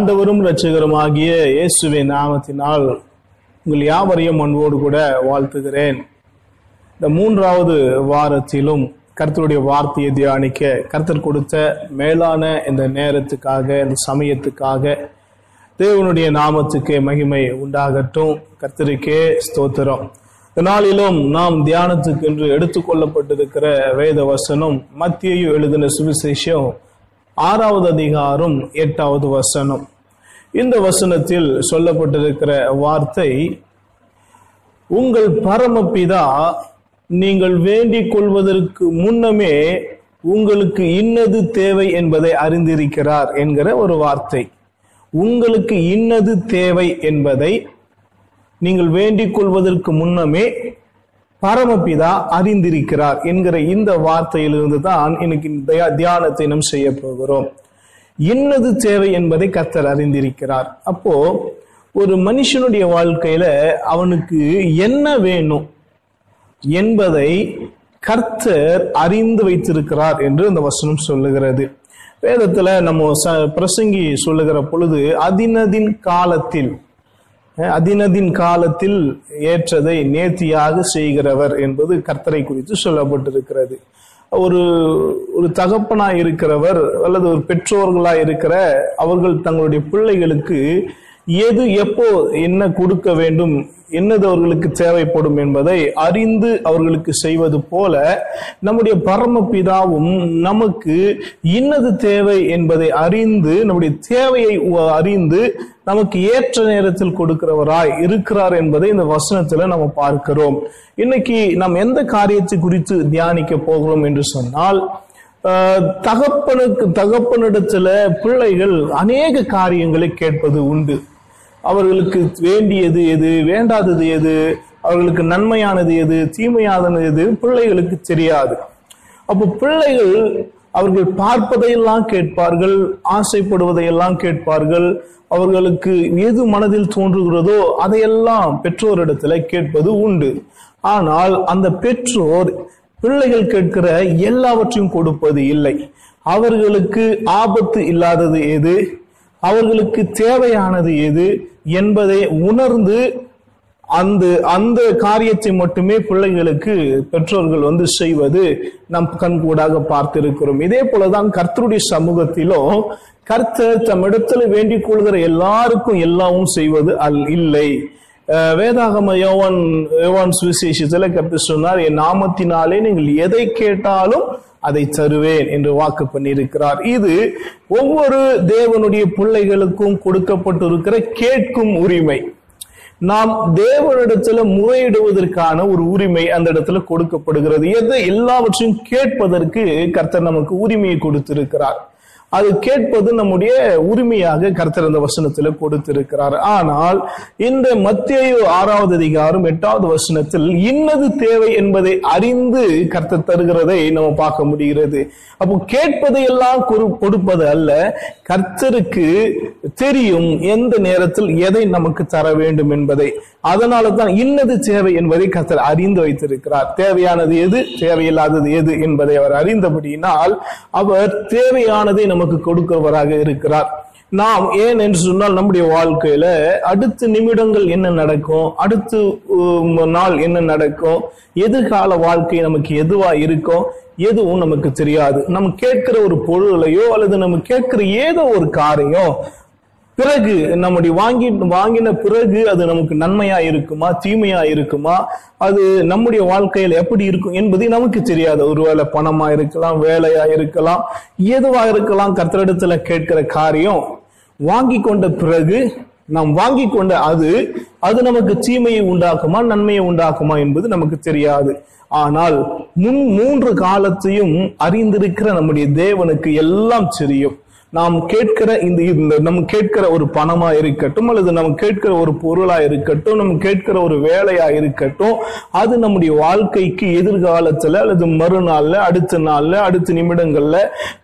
ஆண்டவரும் இரட்சகருமாகிய இயேசுவின் நாமத்தினால் உங்கள் யாவரையும் அன்போடு கூட வாழ்த்துகிறேன். இந்த மூன்றாவது வாரத்திலும் கர்த்தருடைய வார்த்தையை தியானிக்க கர்த்தர் கொடுத்த மேலான இந்த நேரத்துக்காக இந்த சமயத்துக்காக தேவனுடைய நாமத்துக்கு மகிமை உண்டாகட்டும். கர்த்தருக்கே ஸ்தோத்திரம். இந்த நாளிலும் நாம் தியானத்துக்கு என்று எடுத்துக்கொள்ளப்பட்டிருக்கிற வேத வசனம் மத்தியையும் எழுதின சுவிசேஷம் ஆறாவது அதிகாரம் எட்டாவது வசனம். இந்த வசனத்தில் சொல்லப்பட்டிருக்கிற வார்த்தை உங்கள் பரமபிதா நீங்கள் வேண்டிக் கொள்வதற்கு முன்னமே உங்களுக்கு இன்னது தேவை என்பதை அறிந்திருக்கிறார் என்கிற ஒரு வார்த்தை. உங்களுக்கு இன்னது தேவை என்பதை நீங்கள் வேண்டிக் கொள்வதற்கு முன்னமே பரமபிதா அறிந்திருக்கிறார் என்கிற இந்த வார்த்தையிலிருந்து தான் இன்னைக்கு இந்த தியானத்தை நாம் செய்ய போகிறோம். இன்னது தேவை என்பதை கர்த்தர் அறிந்திருக்கிறார். அப்போ ஒரு மனுஷனுடைய வாழ்க்கையில அவனுக்கு என்ன வேணும் என்பதை கர்த்தர் அறிந்து வைத்திருக்கிறார் என்று அந்த வசனம் சொல்லுகிறது. வேதத்துல நம்ம ச- பிரசங்கி சொல்லுகிற பொழுது அதினதின் காலத்தில் அதினதின் காலத்தில் ஏற்றதை நேர்த்தியாக செய்கிறவர் என்பது கர்த்தரை குறித்து சொல்லப்பட்டிருக்கிறது. ஒரு ஒரு தகப்பனா இருக்கிறவர் அல்லது ஒரு பெற்றோர்களா இருக்கிற அவர்கள் தங்களுடைய பிள்ளைகளுக்கு எது எப்போ என்ன கொடுக்க வேண்டும் என்னது அவர்களுக்கு தேவைப்படும் என்பதை அறிந்து அவர்களுக்கு செய்வது போல நம்முடைய பரம பிதாவும் நமக்கு இன்னது தேவை என்பதை அறிந்து நம்முடைய தேவையை அறிந்து நமக்கு ஏற்ற நேரத்தில் கொடுக்கிறவராய் இருக்கிறார் என்பதை இந்த வசனத்துல நம்ம பார்க்கிறோம். இன்னைக்கு நாம் எந்த காரியத்தை குறித்து தியானிக்க போகிறோம் என்று சொன்னால் தகப்பனுக்கு தகப்பனிடத்துல பிள்ளைகள் அநேக காரியங்களை கேட்பது உண்டு. அவர்களுக்கு வேண்டியது எது வேண்டாதது எது அவர்களுக்கு நன்மையானது எது தீமையானது எது பிள்ளைகளுக்கு தெரியாது. அப்போ பிள்ளைகள் அவர்கள் பார்ப்பதையெல்லாம் கேட்பார்கள் ஆசைப்படுவதையெல்லாம் கேட்பார்கள் அவர்களுக்கு எது மனதில் தோன்றுகிறதோ அதையெல்லாம் பெற்றோரிடத்துல கேட்பது உண்டு. ஆனால் அந்த பெற்றோர் பிள்ளைகள் கேட்கிற எல்லாவற்றையும் கொடுப்பது இல்லை. அவர்களுக்கு ஆபத்து இல்லாதது எது? அவர்களுக்கு தேவையானது எது? என்பதை உணர்ந்து அந்த அந்த காரியத்தை மட்டுமே பிள்ளைகளுக்கு பெற்றோர்கள் வந்து செய்வது நம் கண்கூடாக பார்த்திருக்கிறோம். இதே போலதான் கர்த்தருடைய சமூகத்திலும் கர்த்தர் தம்மிடத்துல வேண்டிக் கொள்கிற எல்லாருக்கும் எல்லாவும் செய்வது அல் இல்லை. வேதாகம யோவான் யோவான் சுவிசேஷத்துல கருத்து சொன்னார் என் நாமத்தினாலே நீங்கள் எதை கேட்டாலும் அதை தருவேன் என்று வாக்கு பண்ணியிருக்கிறார். இது ஒவ்வொரு தேவனுடைய பிள்ளைகளுக்கும் கொடுக்கப்பட்டிருக்கிற கேட்கும் உரிமை. நாம் தேவனிடத்துல முறையிடுவதற்கான ஒரு உரிமை அந்த இடத்துல கொடுக்கப்படுகிறது. எதை எல்லாவற்றையும் கேட்பதற்கு கர்த்தர் நமக்கு உரிமையை கொடுத்திருக்கிறார். அது கேட்பது நம்முடைய உரிமையாக கர்த்தர் அந்த வசனத்துல கொடுத்திருக்கிறார். ஆனால் இந்த மத்திய ஆறாவது அதிகாரம் எட்டாவது வசனத்தில் இன்னது தேவை என்பதை அறிந்து கர்த்தர் தருகிறதை நம்ம பார்க்க முடிகிறது. அப்போ கேட்பதை எல்லாம் கொடுப்பது அல்ல கர்த்தருக்கு தெரியும் எந்த நேரத்தில் எதை நமக்கு தர வேண்டும் என்பதை. அதனால தான் இன்னது தேவை என்பதை கர்த்தர் அறிந்து வைத்திருக்கிறார். தேவையானது எது? தேவையில்லாதது எது என்பதை அவர் அறிந்தபடியினால் அவர் தேவையானதை நமக்கு கொடுக்கிறவராக இருக்கிறார். நாம் ஏன் என்று சொன்னால் நம்முடைய வாழ்க்கையில அடுத்த நிமிடங்கள் என்ன நடக்கும் அடுத்து நாள் என்ன நடக்கும் எதிர்கால வாழ்க்கை நமக்கு எதுவா இருக்கும் எதுவும் நமக்கு தெரியாது. நம்ம கேட்கிற ஒரு பொருளையோ அல்லது நம்ம கேட்கிற ஏதோ ஒரு காரியம் பிறகு நம்முடைய வாங்கி வாங்கின பிறகு அது நமக்கு நன்மையா இருக்குமா தீமையா இருக்குமா? அது நம்முடைய வாழ்க்கையில எப்படி இருக்கும் என்பது நமக்கு தெரியாது. ஒருவேளை பணமா இருக்கலாம் வேலையா இருக்கலாம் எதுவா இருக்கலாம் கத்திரிடத்துல கேட்கிற காரியம். வாங்கி கொண்ட பிறகு நாம் வாங்கி கொண்ட அது அது நமக்கு தீமையை உண்டாக்குமா நன்மையை உண்டாக்குமா என்பது நமக்கு தெரியாது. ஆனால் முன் மூன்று காலத்தையும் அறிந்திருக்கிற நம்முடைய தேவனுக்கு எல்லாம் தெரியும். நாம் கேட்கிற இந்த இந்த நம்ம கேட்கிற ஒரு பணமா இருக்கட்டும் அல்லது நம்ம கேட்கிற ஒரு பொருளா இருக்கட்டும் நம்ம கேட்கிற ஒரு வேலையா இருக்கட்டும் அது நம்முடைய வாழ்க்கைக்கு எதிர்காலத்துல அல்லது மறுநாள்ல அடுத்த நாள்ல அடுத்த நிமிடங்கள்ல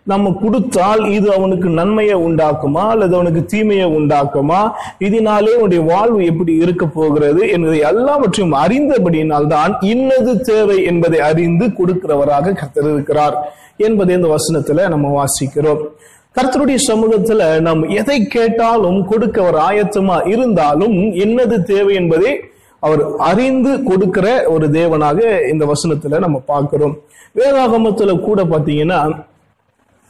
நம்ம கொடுத்தால் இது அவனுக்கு நன்மையை உண்டாக்குமா அல்லது அவனுக்கு தீமையை உண்டாக்குமா? இதனாலே அவனுடைய வாழ்வு எப்படி இருக்க போகிறது என்பதை எல்லாவற்றையும் அறிந்தபடியினால் தான் இன்னது தேவை என்பதை அறிந்து கொடுக்கிறவராக கத்திருக்கிறார் என்பதை இந்த வசனத்துல நம்ம வாசிக்கிறோம். கர்த்தருடைய சமூகத்துல நாம் எதை கேட்டாலும் கொடுக்க ஒரு ஆயத்தமா இருந்தாலும் என்னது தேவை என்பதை அவர் அறிந்து கொடுக்கிற ஒரு தேவனாக இந்த வசனத்துல நம்ம பார்க்கிறோம். வேதாகமத்துல கூட பாத்தீங்கன்னா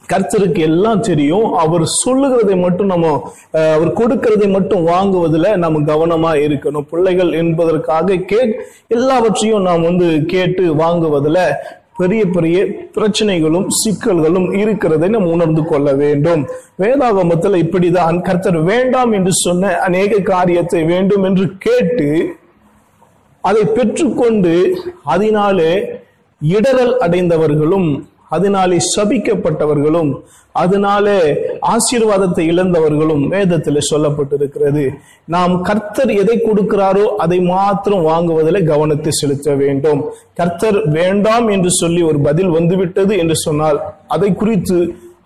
கர்த்தருக்கு எல்லாம் தெரியும். அவர் சொல்லுகிறதை மட்டும் நம்ம அஹ், அவர் கொடுக்கறதை மட்டும் வாங்குவதில் நம்ம கவனமா இருக்கணும். பிள்ளைகள் என்பதற்காக கே எல்லாவற்றையும் நாம் வந்து கேட்டு வாங்குவதில் பெரிய பெரிய பிரச்சனைகளும் சிக்கல்களும் இருக்கிறதை நாம் உணர்ந்து கொள்ள வேண்டும். வேதாகமத்தில் இப்படிதான் கர்த்தர் வேண்டாம் என்று சொன்ன அநேக காரியத்தை வேண்டும் என்று கேட்டு அதை பெற்றுக்கொண்டு அதனாலே இடரல் அடைந்தவர்களும் அதனாலே சபிக்கப்பட்டவர்களும் அதனாலே ஆசீர்வாதத்தை இழந்தவர்களும் வேதத்தில் சொல்லப்பட்டிருக்கிறது. நாம் கர்த்தர் எதை கொடுக்கிறாரோ அதை மாத்திரம் வாங்குவதில் கவனத்தை செலுத்த வேண்டும். கர்த்தர் வேண்டாம் என்று சொல்லி ஒரு பதில் வந்துவிட்டது என்று சொன்னால் அதை குறித்து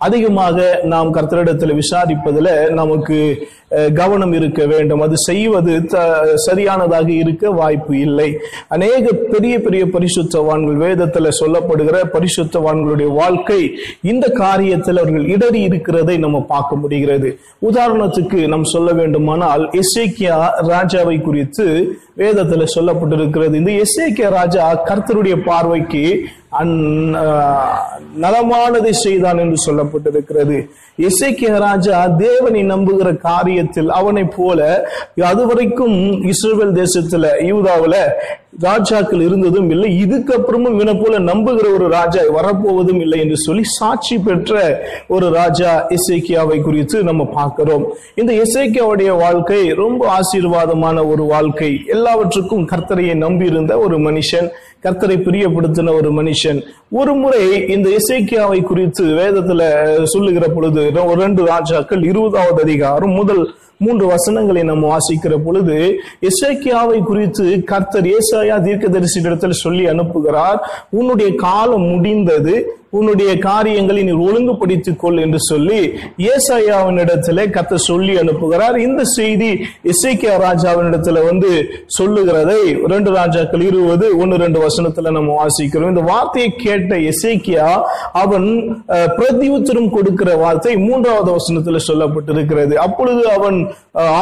அதிகமாக நாம் கர்த்தரிடத்தில் விசாரிப்பதில் நமக்கு கவனம் இருக்க வேண்டும். அது செய்வது த- சரியானதாக இருக்க வாய்ப்பு இல்லை. அநேக பெரிய பெரிய பரிசுத்தவான்கள் வேதத்தில் சொல்லப்படுகிற பரிசுத்தவான்களுடைய வாழ்க்கை இந்த காரியத்தில் அவர்கள் இடறி இருக்கிறதை நம்ம பார்க்க முடிகிறது. உதாரணத்துக்கு நாம் சொல்ல வேண்டுமானால் இசைக்கியா ராஜாவை குறித்து வேதத்துல சொல்லப்பட்டிருக்கிறது. இந்த எஸ்ஏகே ராஜா கர்த்தருடைய பார்வைக்கு அந்- நலமானதை செய்தான் என்று சொல்லப்பட்டிருக்கிறது. இசைக்கிய ராஜா தேவனை நம்புகிற காரியத்தில் அவனைப் போல அதுவரைக்கும் இஸ்ரேல் தேசத்துல யூதாவுல ராஜாக்கள் இருந்ததும் இல்லை. இதுக்கப்புறமும் இவனை போல நம்புகிற ஒரு ராஜா வரப்போவதும் இல்லை என்று சொல்லி சாட்சி பெற்ற ஒரு ராஜா இசைக்கியாவை குறித்து நம்ம பார்க்கிறோம். இந்த இசைக்கியாவுடைய வாழ்க்கை ரொம்ப ஆசீர்வாதமான ஒரு வாழ்க்கை. எல்லாவற்றுக்கும் கர்த்தரையை நம்பியிருந்த ஒரு மனுஷன் கர்த்தரை பிரியப்படுத்தின ஒரு மனுஷன். ஒரு முறை இந்த இசைக்கியாவை குறித்து வேதத்துல சொல்லுகிற பொழுது ரெண்டு ராஜாக்கள் இருபதாவது அதிகாரம் முதல் மூன்று வசனங்களை நம்ம வாசிக்கிற பொழுது இசைக்கியாவை குறித்து கர்த்தர் ஏசாயா தீர்க்கதரிசியிடத்தில் சொல்லி அனுப்புகிறார் உன்னுடைய காலம் முடிந்தது உன்னுடைய காரியங்களை நீ ஒழுங்குபடுத்திக் கொள் என்று சொல்லி ஏசாயாவின் இடத்துல கத்த சொல்லி அனுப்புகிறார். இந்த செய்தி இசைக்கியா ராஜாவினிடத்துல வந்து சொல்லுகிறதை ரெண்டு ராஜாக்கள் இருபது ஒன்னு ரெண்டு வசனத்துல நம்ம வாசிக்கிறோம். இந்த வார்த்தையை கேட்ட இசைக்கியா அவன் பிரதி உத்தரம் கொடுக்கிற வார்த்தை மூன்றாவது வசனத்துல சொல்லப்பட்டிருக்கிறது. அப்பொழுது அவன்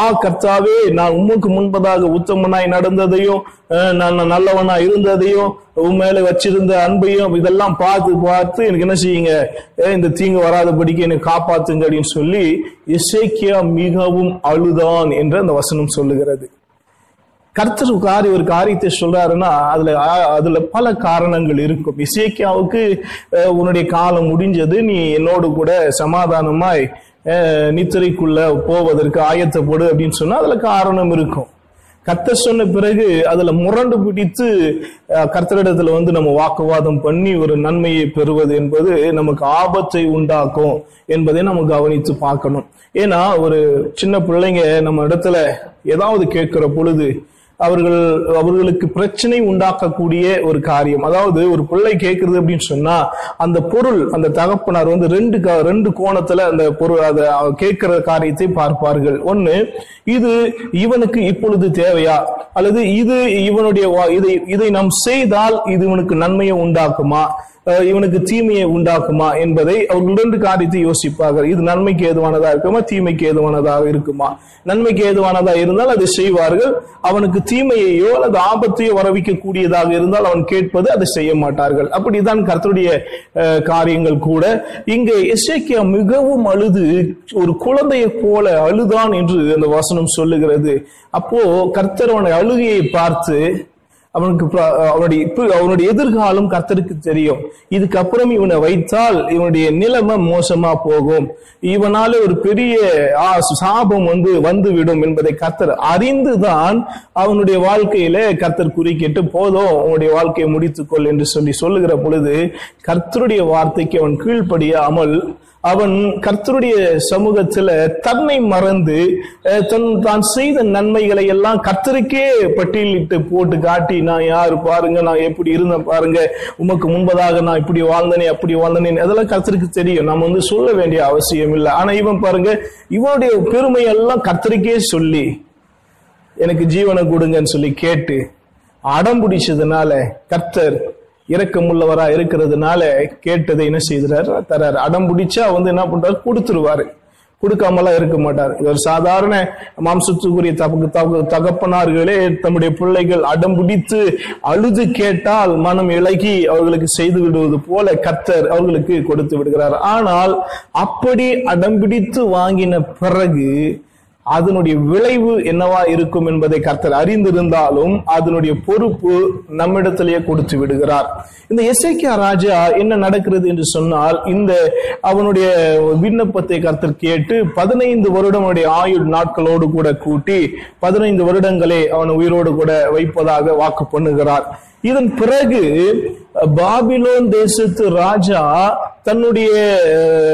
ஆ கர்த்தாவே நான் உமக்கு முன்பதாக உத்தமனாய் நடந்ததையும் நான் நல்லவனா இருந்ததையும் உன் மேல வச்சிருந்த அன்பையும் இதெல்லாம் பார்த்து பார்த்து எனக்கு என்ன செய்யுங்க? ஏன் இந்த தீங்கு வராதபடிக்கு என்னை காப்பாத்துங்க அப்படின்னு சொல்லி இசைக்கியா மிகவும் அழுதான் என்று அந்த வசனம் சொல்லுகிறது. கர்த்தர் காரி ஒரு காரியத்தை சொல்றாருன்னா அதுல அதுல பல காரணங்கள் இருக்கும். இசைக்கியாவுக்கு உன்னுடைய காலம் முடிஞ்சது நீ என்னோடு கூட சமாதானமாய் நித்திரைக்குள்ள போவதற்கு ஆயத்தப்படு அப்படின்னு சொன்னா அதுல காரணம் இருக்கும். கத்த சொன்ன பிறகு அதுல முரண்டு பிடித்து கர்த்தரிடத்துல வந்து நம்ம வாக்குவாதம் பண்ணி ஒரு நன்மையை பெறுவது என்பது நமக்கு ஆபத்தை உண்டாக்கும் என்பதை நம்ம கவனித்து பார்க்கணும். ஏன்னா ஒரு சின்ன பிள்ளைங்க நம்ம இடத்துல ஏதாவது கேட்கிற பொழுது அவர்கள் அவர்களுக்கு பிரச்சனை உண்டாக்கக்கூடிய ஒரு காரியம். அதாவது ஒரு பிள்ளை கேட்கறது அப்படின்னு சொன்னா அந்த பொருள் அந்த தகப்பனார் வந்து ரெண்டு ரெண்டு கோணத்துல அந்த பொருள் அதை கேட்கிற காரியத்தை பார்ப்பார்கள். ஒண்ணு இது இவனுக்கு இப்பொழுது தேவையா? அல்லது இது இவனுடைய வா- இதை இதை நாம் செய்தால் இது இவனுக்கு நன்மையை உண்டாக்குமா? இவனுக்கு தீமையை உண்டாக்குமா என்பதை அவர்கள் இரண்டு காரியத்தை யோசிப்பார்கள். இது நன்மைக்கு ஏதுவானதா இருக்குமா? தீமைக்கு ஏதுவானதாக இருக்குமா? நன்மைக்கு ஏதுவானதா இருந்தால் அதை செய்வார்கள். அவனுக்கு தீமையையோ அல்லது ஆபத்தையோ வரவிக்க கூடியதாக இருந்தால் அவன் கேட்பது அதை செய்ய மாட்டார்கள். அப்படிதான் கர்த்தருடைய காரியங்கள் கூட. இங்கே எசேக்கியா மிகவும் அழுது ஒரு குழந்தையை போல அழுதான் என்று அந்த வசனம் சொல்லுகிறது. அப்போ கர்த்தர் அவனை அழுகையை பார்த்து அவனுக்கு ப- அவனுடைய அவனுடைய எதிர்காலம் கர்த்தருக்கு தெரியும். இதுக்கப்புறம் இவனை வைத்தால் இவனுடைய நிலைமை மோசமா போகும். இவனால ஒரு பெரிய சாபம் வந்து வந்துவிடும் என்பதை கர்த்தர் அறிந்துதான் அவனுடைய வாழ்க்கையில கர்த்தர் குறுக்கிட்டு போதும் உன்னுடைய வாழ்க்கையை முடித்துக்கொள் என்று சொல்லி சொல்லுகிற பொழுது கர்த்தருடைய வார்த்தைக்கு அவன் கீழ்ப்படியாமல் அவன் கர்த்தருடைய சமூகத்துல தன்னை மறந்து தன் தான் செய்த நன்மைகளை எல்லாம் கர்த்தருக்கே பட்டியலிட்டு போட்டு காட்டி நான் யாரு பாருங்க நான் எப்படி இருந்தேன் பாருங்க உமக்கு முன்பதாக நான் இப்படி வாழ்ந்தனே அப்படி வாழ்ந்தனே அதெல்லாம் கர்த்தருக்கு தெரியும். நம்ம வந்து சொல்ல வேண்டிய அவசியம் இல்லை. ஆனா இவன் பாருங்க இவனுடைய பெருமை எல்லாம் கர்த்தருக்கே சொல்லி எனக்கு ஜீவனை கொடுங்கன்னு சொல்லி கேட்டு அடம் பிடிச்சதுனால கர்த்தர் இரக்கமுள்ளவரா இருக்கிறதுனால கேட்டதை என்ன செய்கிறார்? தரார். அடம் பிடிச்சா வந்து என்ன பண்றாரு? கொடுத்துருவாரு. கொடுக்காமலாம் இருக்க மாட்டார். இவர் சாதாரண மாம்சத்துக்குரிய தகு தகப்பனார்களே தம்முடைய பிள்ளைகள் அடம் பிடித்து அழுது கேட்டால் மனம் இலகி அவர்களுக்கு செய்து விடுவது போல கத்தர் அவர்களுக்கு கொடுத்து விடுகிறார். ஆனால் அப்படி அடம் பிடித்து வாங்கின பிறகு அதனுடைய விளைவு என்னவா இருக்கும் என்பதை கர்த்தர் அறிந்திருந்தாலும் அதனுடைய பொறுப்பு நம்மிடத்திலேயே கொடுத்து விடுகிறார். இந்த எஸ்ஐகே ராஜா என்ன நடக்கிறது என்று சொன்னால் இந்த அவனுடைய விண்ணப்பத்தை கர்த்தர் கேட்டு பதினைந்து வருடம் அவனுடைய ஆயுள் நாட்களோடு கூட கூட்டி பதினைந்து வருடங்களே அவன் உயிரோடு கூட வைப்பதாக வாக்கு பண்ணுகிறார். இதன் பிறகு பாபிலோன் தேசத்து ராஜா தன்னுடைய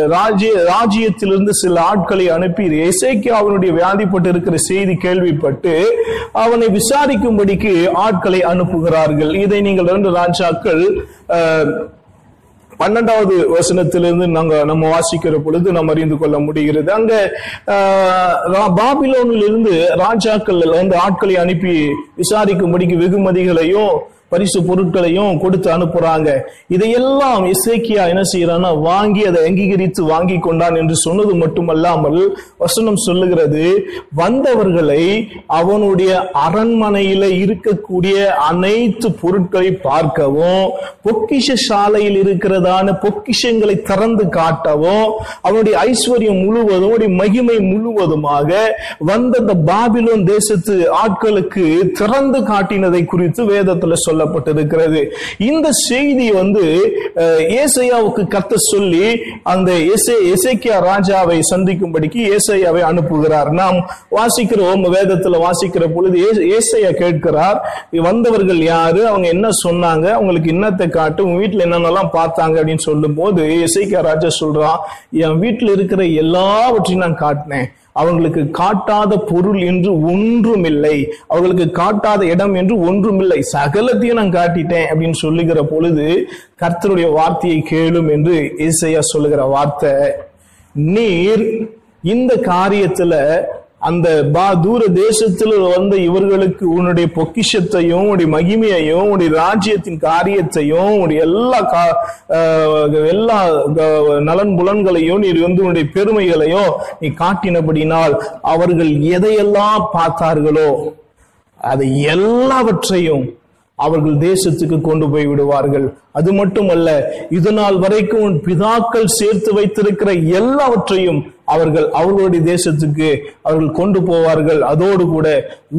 ராஜ்ய ராஜ்யத்திலிருந்து சில ஆட்களை அனுப்பி இசைக்கு அவனுடைய வியாதிப்பட்டு இருக்கிற செய்தி கேள்விப்பட்டு அவனை விசாரிக்கும்படிக்கு ஆட்களை அனுப்புகிறார்கள். இதை நீங்கள் ரெண்டு ராஜாக்கள் பன்னெண்டாவது வசனத்திலிருந்து நாங்க நம்ம வாசிக்கிற பொழுது நாம் அறிந்து கொள்ள முடிகிறது. அங்க ஆஹ், ரா- பாபிலோனிலிருந்து ராஜாக்கள் வந்து ஆட்களை அனுப்பி விசாரிக்கும்படிக்கு வெகுமதிகளையும் பரிசு பொருட்களையும் கொடுத்து அனுப்புறாங்க. இதையெல்லாம் இசைக்கியா என்ன செய்யறான்னா வாங்கி அதை அங்கீகரித்து வாங்கி கொண்டான் என்று சொன்னது மட்டுமல்லாமல் வசனம் சொல்லுகிறது வந்தவர்களை அவனுடைய அரண்மனையில இருக்கக்கூடிய அனைத்து பொருட்களை பார்க்கவும் பொக்கிஷ சாலையில் இருக்கிறதான பொக்கிஷங்களை திறந்து காட்டவும் அவனுடைய ஐஸ்வர்யம் முழுவதும் அவனுடைய மகிமை முழுவதுமாக வந்த அந்த பாபிலோன் தேசத்து ஆட்களுக்கு திறந்து காட்டினதை குறித்து வேதத்துல சொல்லப்பட்டிருக்கிறது. இந்த செய்தி வந்து ஏசையாவுக்கு கத்த சொல்லி அந்த எசே எசேக்கியா ராஜாவை சந்திக்கும்படிக்கு ஏசையாவை அனுப்புகிறார். நாம் வாசிக்கிறோம் வேதத்துல வாசிக்கிற பொழுது ஏசையா கேட்கிறார் வந்தவர்கள் யாரு? அவங்க என்ன சொன்னாங்க? அவங்களுக்கு என்னத்தை காட்டு உங்க வீட்டுல என்னென்னலாம் பார்த்தாங்க? அப்படின்னு சொல்லும் போது எசேக்கியா ராஜா சொல்றான் என் வீட்டுல இருக்கிற எல்லாவற்றையும் நான் காட்டினேன். அவங்களுக்கு காட்டாத பொருள் என்று ஒன்றுமில்லை. அவர்களுக்கு காட்டாத இடம் என்று ஒன்றுமில்லை. சகலத்தையும் நான் காட்டிட்டேன் அப்படின்னு சொல்லுகிற பொழுது கர்த்தருடைய வார்த்தையை கேளும் என்று இசையா சொல்லுகிற வார்த்தை. நீர் இந்த காரியத்துல அந்த பா தூர தேசத்தில் வந்த இவர்களுக்கு உன்னுடைய பொக்கிஷத்தையும் உன்னுடைய மகிமையையும் உன்னுடைய ராஜ்யத்தின் காரியத்தையும் உன்னுடைய எல்லா கா- எல்லா க- நலன் புலன்களையும் நீ வந்து உன்னுடைய பெருமைகளையும் நீ காட்டினபடினால் அவர்கள் எதையெல்லாம் பார்த்தார்களோ அதை எல்லாவற்றையும் அவர்கள் தேசத்துக்கு கொண்டு போய் விடுவார்கள். அது மட்டுமல்ல இது நாள் வரைக்கும் உன் பிதாக்கள் சேர்த்து வைத்திருக்கிற எல்லாவற்றையும் அவர்கள் அவர்களுடைய தேசத்துக்கு அவர்கள் கொண்டு போவார்கள். அதோடு கூட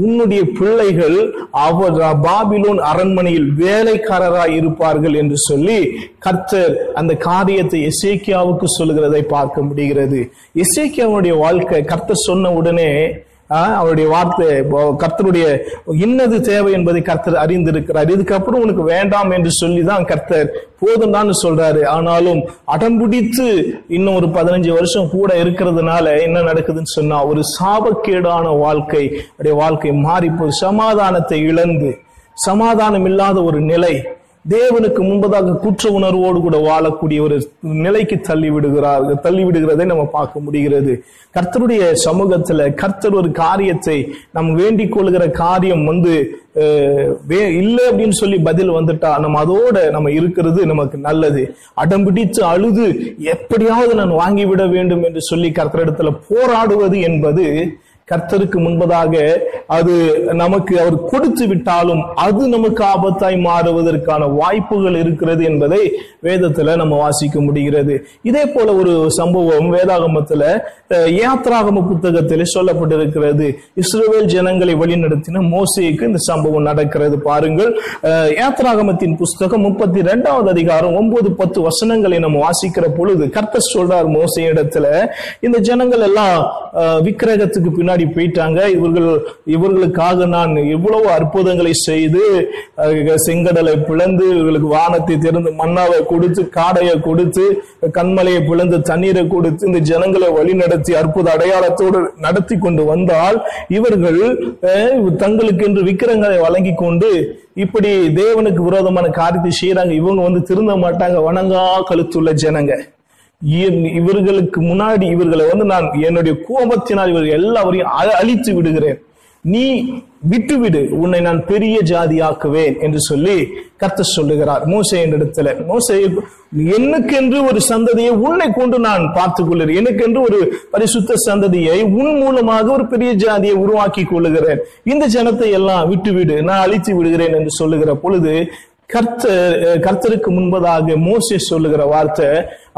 உன்னுடைய பிள்ளைகள் அவர் பாபிலோன் அரண்மனையில் வேலைக்காரராய் இருப்பார்கள் என்று சொல்லி கர்த்தர் அந்த காரியத்தை எசேக்கியாவுக்கு சொல்லுகிறதை பார்க்க முடிகிறது. எசேக்கியாவுடைய வாழ்க்கை கர்த்தர் சொன்ன உடனே அவருடைய வார்த்தை கர்த்தருடைய இன்னது தேவை என்பதை கர்த்தர் அறிந்திருக்கிறார். இதுக்கப்புறம் உனக்கு வேண்டாம் என்று சொல்லி தான் கர்த்தர் போதும் தான் சொல்றாரு. ஆனாலும் அடம்பிடித்து இன்னும் ஒரு பதினஞ்சு வருஷம் கூட இருக்கிறதுனால என்ன நடக்குதுன்னு சொன்னா ஒரு சாபக்கேடான வாழ்க்கை அவருடைய வாழ்க்கை மாறிப்போ சமாதானத்தை இழந்து சமாதானம் இல்லாத ஒரு நிலை தேவனுக்கு முன்பதாக குற்ற உணர்வோடு கூட வாழக்கூடிய ஒரு நிலைக்கு தள்ளி விடுகிறார் தள்ளி விடுகிறதை நம்ம பார்க்க முடிகிறது. கர்த்தருடைய சமூகத்துல கர்த்தர் ஒரு காரியத்தை நம் வேண்டிக் கொள்கிற காரியம் வந்து வே- இல்லை அப்படின்னு சொல்லி பதில் வந்துட்டா நம்ம அதோட நம்ம இருக்கிறது நமக்கு நல்லது. அடம்பிடித்து அழுது எப்படியாவது நான் வாங்கிவிட வேண்டும் என்று சொல்லி கர்த்தரிடத்துல போராடுவது என்பது கர்த்தருக்கு முன்பதாக அது நமக்கு அவர் கொடுத்து விட்டாலும் அது நமக்கு ஆபத்தாய் மாறுவதற்கான வாய்ப்புகள் இருக்கிறது என்பதை வேதத்துல நம்ம வாசிக்க முடிகிறது. இதே போல ஒரு சம்பவம் வேதாகமத்துல யாத்ராகம புத்தகத்தில் சொல்லப்பட்டிருக்கிறது. இஸ்ரோவேல் ஜனங்களை வழிநடத்தின மோசேக்கு இந்த சம்பவம் நடக்கிறது. பாருங்கள் யாத்ராகமத்தின் புஸ்தகம் முப்பத்தி ரெண்டாவது அதிகாரம் ஒன்பது பத்து வசனங்களை நம்ம வாசிக்கிற பொழுது கர்த்தர் சொல்றார் மோசே இடத்துல இந்த ஜனங்கள் எல்லாம் அஹ், விக்கிரகத்துக்கு பின்னாடி போயிட்டாங்க. இவர்கள் இவர்களுக்காக நான் இவ்வளவு அற்புதங்களை செய்து செங்கடலை பிளந்து இவர்களுக்கு வானத்தை திறந்து மண்ணாவை கொடுத்து காடையை கொடுத்து கண்மலையை பிளந்து தண்ணீரை கொடுத்து இந்த ஜனங்களை வழிநடத்தி அற்புத அடையாளத்தோடு நடத்தி கொண்டு வந்தால் இவர்கள் தங்களுக்கு தங்களுக்கென்று விக்கிரங்களை வழங்கி கொண்டு இப்படி தேவனுக்கு விரோதமான காரியத்தை செய்யறாங்க இவங்க வந்து திருந்த மாட்டாங்க. வணங்கா கழுத்துள்ள ஜனங்க. இவர்களுக்கு முன்னாடி இவர்களை வந்து நான் என்னுடைய கோபத்தினால் இவர்கள் எல்லாவரையும் அ- அழித்து விடுகிறேன். நீ விட்டுவிடு. உன்னை நான் பெரிய ஜாதியாக்குவேன் என்று சொல்லி கர்த்தர் சொல்லுகிறார் மோசை என்ற இடத்துல. மோசை எனக்கென்று ஒரு சந்ததியை உன்னை கொண்டு நான் பார்த்துக் கொள்கிறேன் எனக்கென்று ஒரு பரிசுத்த சந்ததியை உன் மூலமாக ஒரு பெரிய ஜாதியை உருவாக்கி கொள்ளுகிறேன். இந்த ஜனத்தை எல்லாம் விட்டுவிடு. நான் அழித்து விடுகிறேன் என்று சொல்லுகிற பொழுது கர்த்தர் கர்த்தருக்கு முன்பதாக மோசே சொல்லுகிற வார்த்தை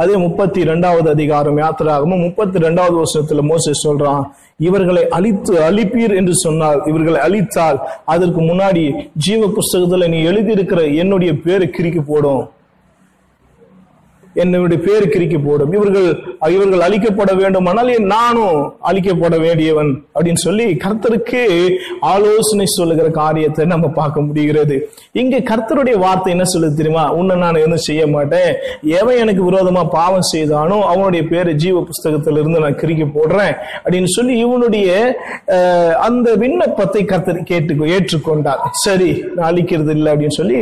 அதே முப்பத்தி இரண்டாவது அதிகாரம் யாத்திராகமும் முப்பத்தி ரெண்டாவது வருஷத்துல மோசி சொல்றான் இவர்களை அழித்து அழிப்பீர் என்று சொன்னால் இவர்களை அழித்தால் அதற்கு முன்னாடி ஜீவ புஸ்தகத்துல நீ எழுதியிருக்கிற என்னுடைய பேரு கிறுக்கி போடும். என்னுடைய பேர் கிறுக்கி போடும். இவர்கள் இவர்கள் அழிக்கப்பட வேண்டுமானால் என் நானும் அழிக்கப்பட வேண்டியவன் அப்படின்னு சொல்லி கர்த்தருக்கு ஆலோசனை சொல்லுகிற காரியத்தை நம்ம பார்க்க முடிகிறது. இங்க கர்த்தருடைய வார்த்தை என்ன சொல்லுது தெரியுமா? உன்னை நான் எதுவும் செய்ய மாட்டேன். எவன் எனக்கு விரோதமா பாவம் செய்தானோ அவனுடைய பேரை ஜீவ புஸ்தகத்திலிருந்து நான் கிறுக்கி போடுறேன் அப்படின்னு சொல்லி இவனுடைய அந்த விண்ணப்பத்தை கர்த்தர் கேட்டு ஏற்றுக்கொண்டார். சரி நான் அழிக்கிறது இல்லை அப்படின்னு சொல்லி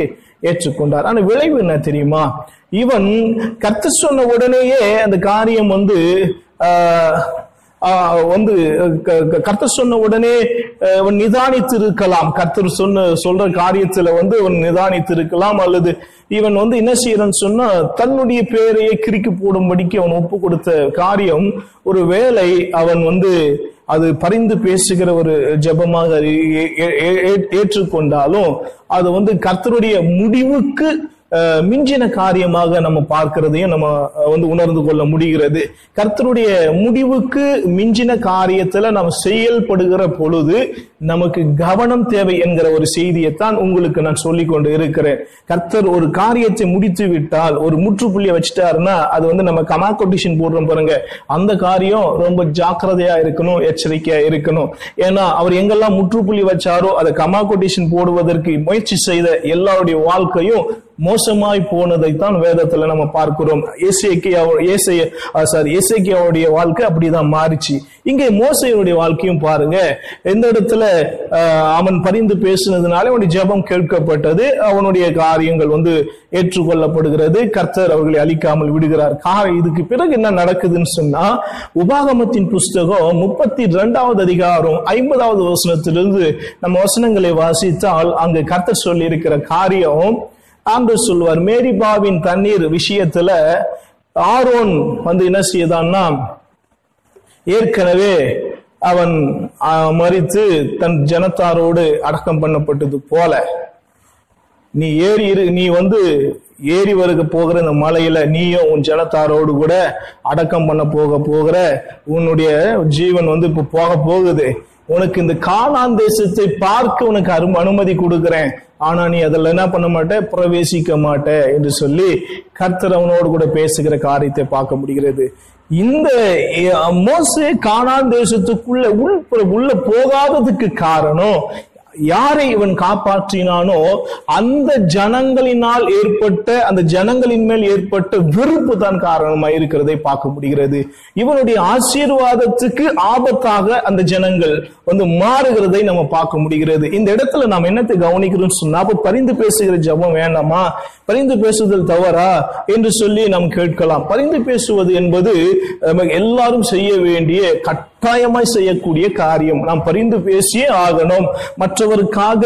ஏற்றுக்கொண்டார். ஆனா விளைவு என்ன தெரியுமா? இவன் கத்து சொன்ன உடனேயே அந்த காரியம் வந்து வந்து க- க- கர்த்தர் சொன்ன உடனே அவன் நிதானித்து இருக்கலாம் கர்த்தர் சொன்ன சொல்ற காரியத்துல வந்து அவன் நிதானித்து இருக்கலாம் அல்லது இவன் வந்து என்ன செய்யறன்னு சொன்னா தன்னுடைய பேரையே கிறுக்கி போடும்படிக்கு அவன் ஒப்பு கொடுத்த காரியம் ஒரு வேலை அவன் வந்து அது பரிந்து பேசுகிற ஒரு ஜெபமாக ஏற்றுக்கொண்டாலும் அது வந்து கர்த்தருடைய முடிவுக்கு மிஞ்சின காரியமாக நம்ம பார்க்கிறதையும் நம்ம வந்து உணர்ந்து கொள்ள முடிகிறது. கர்த்தருடைய முடிவுக்கு மிஞ்சின காரியத்துல நம்ம செயல்படுகிற பொழுது நமக்கு கவனம் தேவை என்கிற ஒரு செய்தியைத்தான் உங்களுக்கு நான் சொல்லிக் கொண்டு இருக்கிறேன். கர்த்தர் ஒரு காரியத்தை முடித்து விட்டால் ஒரு முற்றுப்புள்ளியை வச்சுட்டாருன்னா அது வந்து நம்ம கமா கொட்டிஷன் போடுறோம் பாருங்க. அந்த காரியம் ரொம்ப ஜாக்கிரதையா இருக்கணும் எச்சரிக்கையா இருக்கணும். ஏன்னா அவர் எங்கெல்லாம் முற்றுப்புள்ளி வச்சாரோ அதை கமா கொட்டிஷன் போடுவதற்கு முயற்சி செய்த எல்லாருடைய வாழ்க்கையும் மோசமாய் போனதைத்தான் வேதத்துல நம்ம பார்க்கிறோம். சாரி இசைக்கியாவுடைய வாழ்க்கை அப்படிதான் மாறிச்சு. இங்கே மோசையுடைய வாழ்க்கையும் பாருங்க. எந்த இடத்துல அவன் பரிந்து பேசினதுனால அவனுடைய ஜெபம் கேட்கப்பட்டது. அவனுடைய காரியங்கள் வந்து ஏற்றுக்கொள்ளப்படுகிறது. கர்த்தர் அவர்களை அழிக்காமல் விடுகிறார். கார இதுக்கு பிறகு என்ன நடக்குதுன்னு சொன்னா உபாகமத்தின் புஸ்தகம் முப்பத்தி இரண்டாவது அதிகாரம் ஐம்பதாவது வசனத்திலிருந்து நம்ம வசனங்களை வாசித்தால் அங்கு கர்த்தர் சொல்லி இருக்கிற காரியம் ஆண்டு சொல்வார் மேரிபாவின் தண்ணீர் விஷயத்துல ஆரோன் வந்து என்ன செய்தான்னா ஏற்கனவே அவன் மறித்து தன் ஜனத்தாரோடு அடக்கம் பண்ணப்பட்டது போல. நீ ஏறி இரு நீ வந்து ஏறி வருக போகிற இந்த மலையில நீயும் உன் ஜனத்தாரோடு கூட அடக்கம் பண்ண போக போகிற உன்னுடைய ஜீவன் வந்து இப்ப போக போகுது. உனக்கு இந்த காணான் தேசத்தை பார்க்க உனக்கு அரு அனுமதி கொடுக்கிறேன். ஆனா நீ அதில் என்ன பண்ண மாட்டே? பிரவேசிக்க மாட்ட என்று சொல்லி கர்த்தர் அவனோடு கூட பேசுகிற காரியத்தை பார்க்க முடிகிறது. இந்த மோசே காணான் தேசத்துக்குள்ள உள் உள்ள போகாததுக்கு காரணம் யாரை இவன் காப்பாற்றினானோ அந்த ஜனங்களினால் ஏற்பட்ட அந்த ஜனங்களின் மேல் ஏற்பட்ட வெறுப்பு தான் காரணமா இருக்கிறதை பார்க்க முடிகிறது. இவனுடைய ஆசீர்வாதத்துக்கு ஆபத்தாக அந்த ஜனங்கள் வந்து மாறுகிறதை நம்ம பார்க்க முடிகிறது. இந்த இடத்துல நாம் என்னத்தை கவனிக்கிறோம்னு சொன்னா அப்ப பரிந்து பேசுகிற ஜெபம் வேண்டாமா? பரிந்து பேசுதல் தவறா? என்று சொல்லி நாம் கேட்கலாம். பரிந்து பேசுவது என்பது நம்ம எல்லாரும் செய்ய வேண்டிய கட்டாயமாய் செய்யக்கூடிய காரியம். நாம் பரிந்து பேசியே ஆகணும். மற்றவருக்காக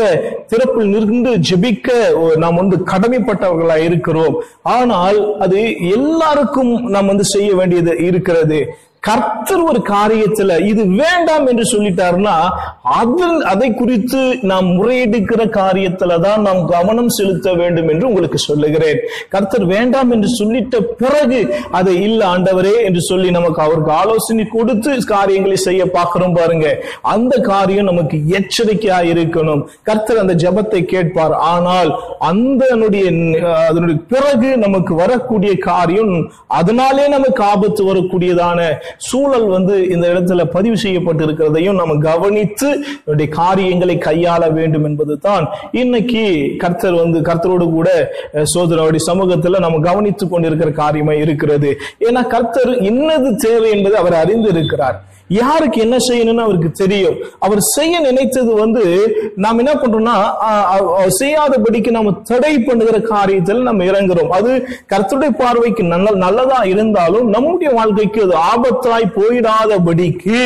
திறப்பில் நின்று ஜெபிக்க நாம் வந்து கடமைப்பட்டவர்களா இருக்கிறோம். ஆனால் அது எல்லாருக்கும் நாம் வந்து செய்ய வேண்டியது இருக்கிறது. கர்த்தர் ஒரு காரியத்துல இது வேண்டாம் என்று சொல்லிட்டாருன்னா அது அதை குறித்து நாம் முறையெடுக்கிற காரியத்துல தான் நாம் கவனம் செலுத்த வேண்டும் என்று உங்களுக்கு சொல்லுகிறேன். கர்த்தர் வேண்டாம் என்று சொல்லிட்ட பிறகு அதை இல்ல ஆண்டவரே என்று சொல்லி நமக்கு அவருக்கு ஆலோசனை கொடுத்து காரியங்களை செய்ய பார்க்கிறோம் பாருங்க. அந்த காரியம் நமக்கு எச்சரிக்கையா இருக்கணும். கர்த்தர் அந்த ஜெபத்தை கேட்பார். ஆனால் அந்த அதனுடைய பிறகு நமக்கு வரக்கூடிய காரியம் அதனாலே நமக்கு ஆபத்து வரக்கூடியதான சூழல் வந்து இந்த இடத்துல பதிவு செய்யப்பட்டிருக்கிறதையும் நம்ம கவனித்து என்னுடைய காரியங்களை கையாள வேண்டும் என்பது தான் இன்னைக்கு கர்த்தர் வந்து கர்த்தரோடு கூட அஹ், சமூகத்துல நம்ம கவனித்துக் கொண்டிருக்கிற காரியமா இருக்கிறது. ஏன்னா கர்த்தர் இன்னது தேவை என்பதை அவர் அறிந்து இருக்கிறார் யாருக்கு என்ன செய்யணும்னு அவருக்கு தெரியும். அவர் செய்ய நினைத்தது வந்து நாம் என்ன பண்றோம்னா செய்யாதபடிக்கு நம்ம தடை பண்ணுகிற காரியத்தில் நம்ம இறங்குறோம். அது கர்த்தருடைய பார்வைக்கு நல்ல நல்லதா இருந்தாலும் நம்முடைய வாழ்க்கைக்கு அது ஆபத்தாய் போயிடாதபடிக்கு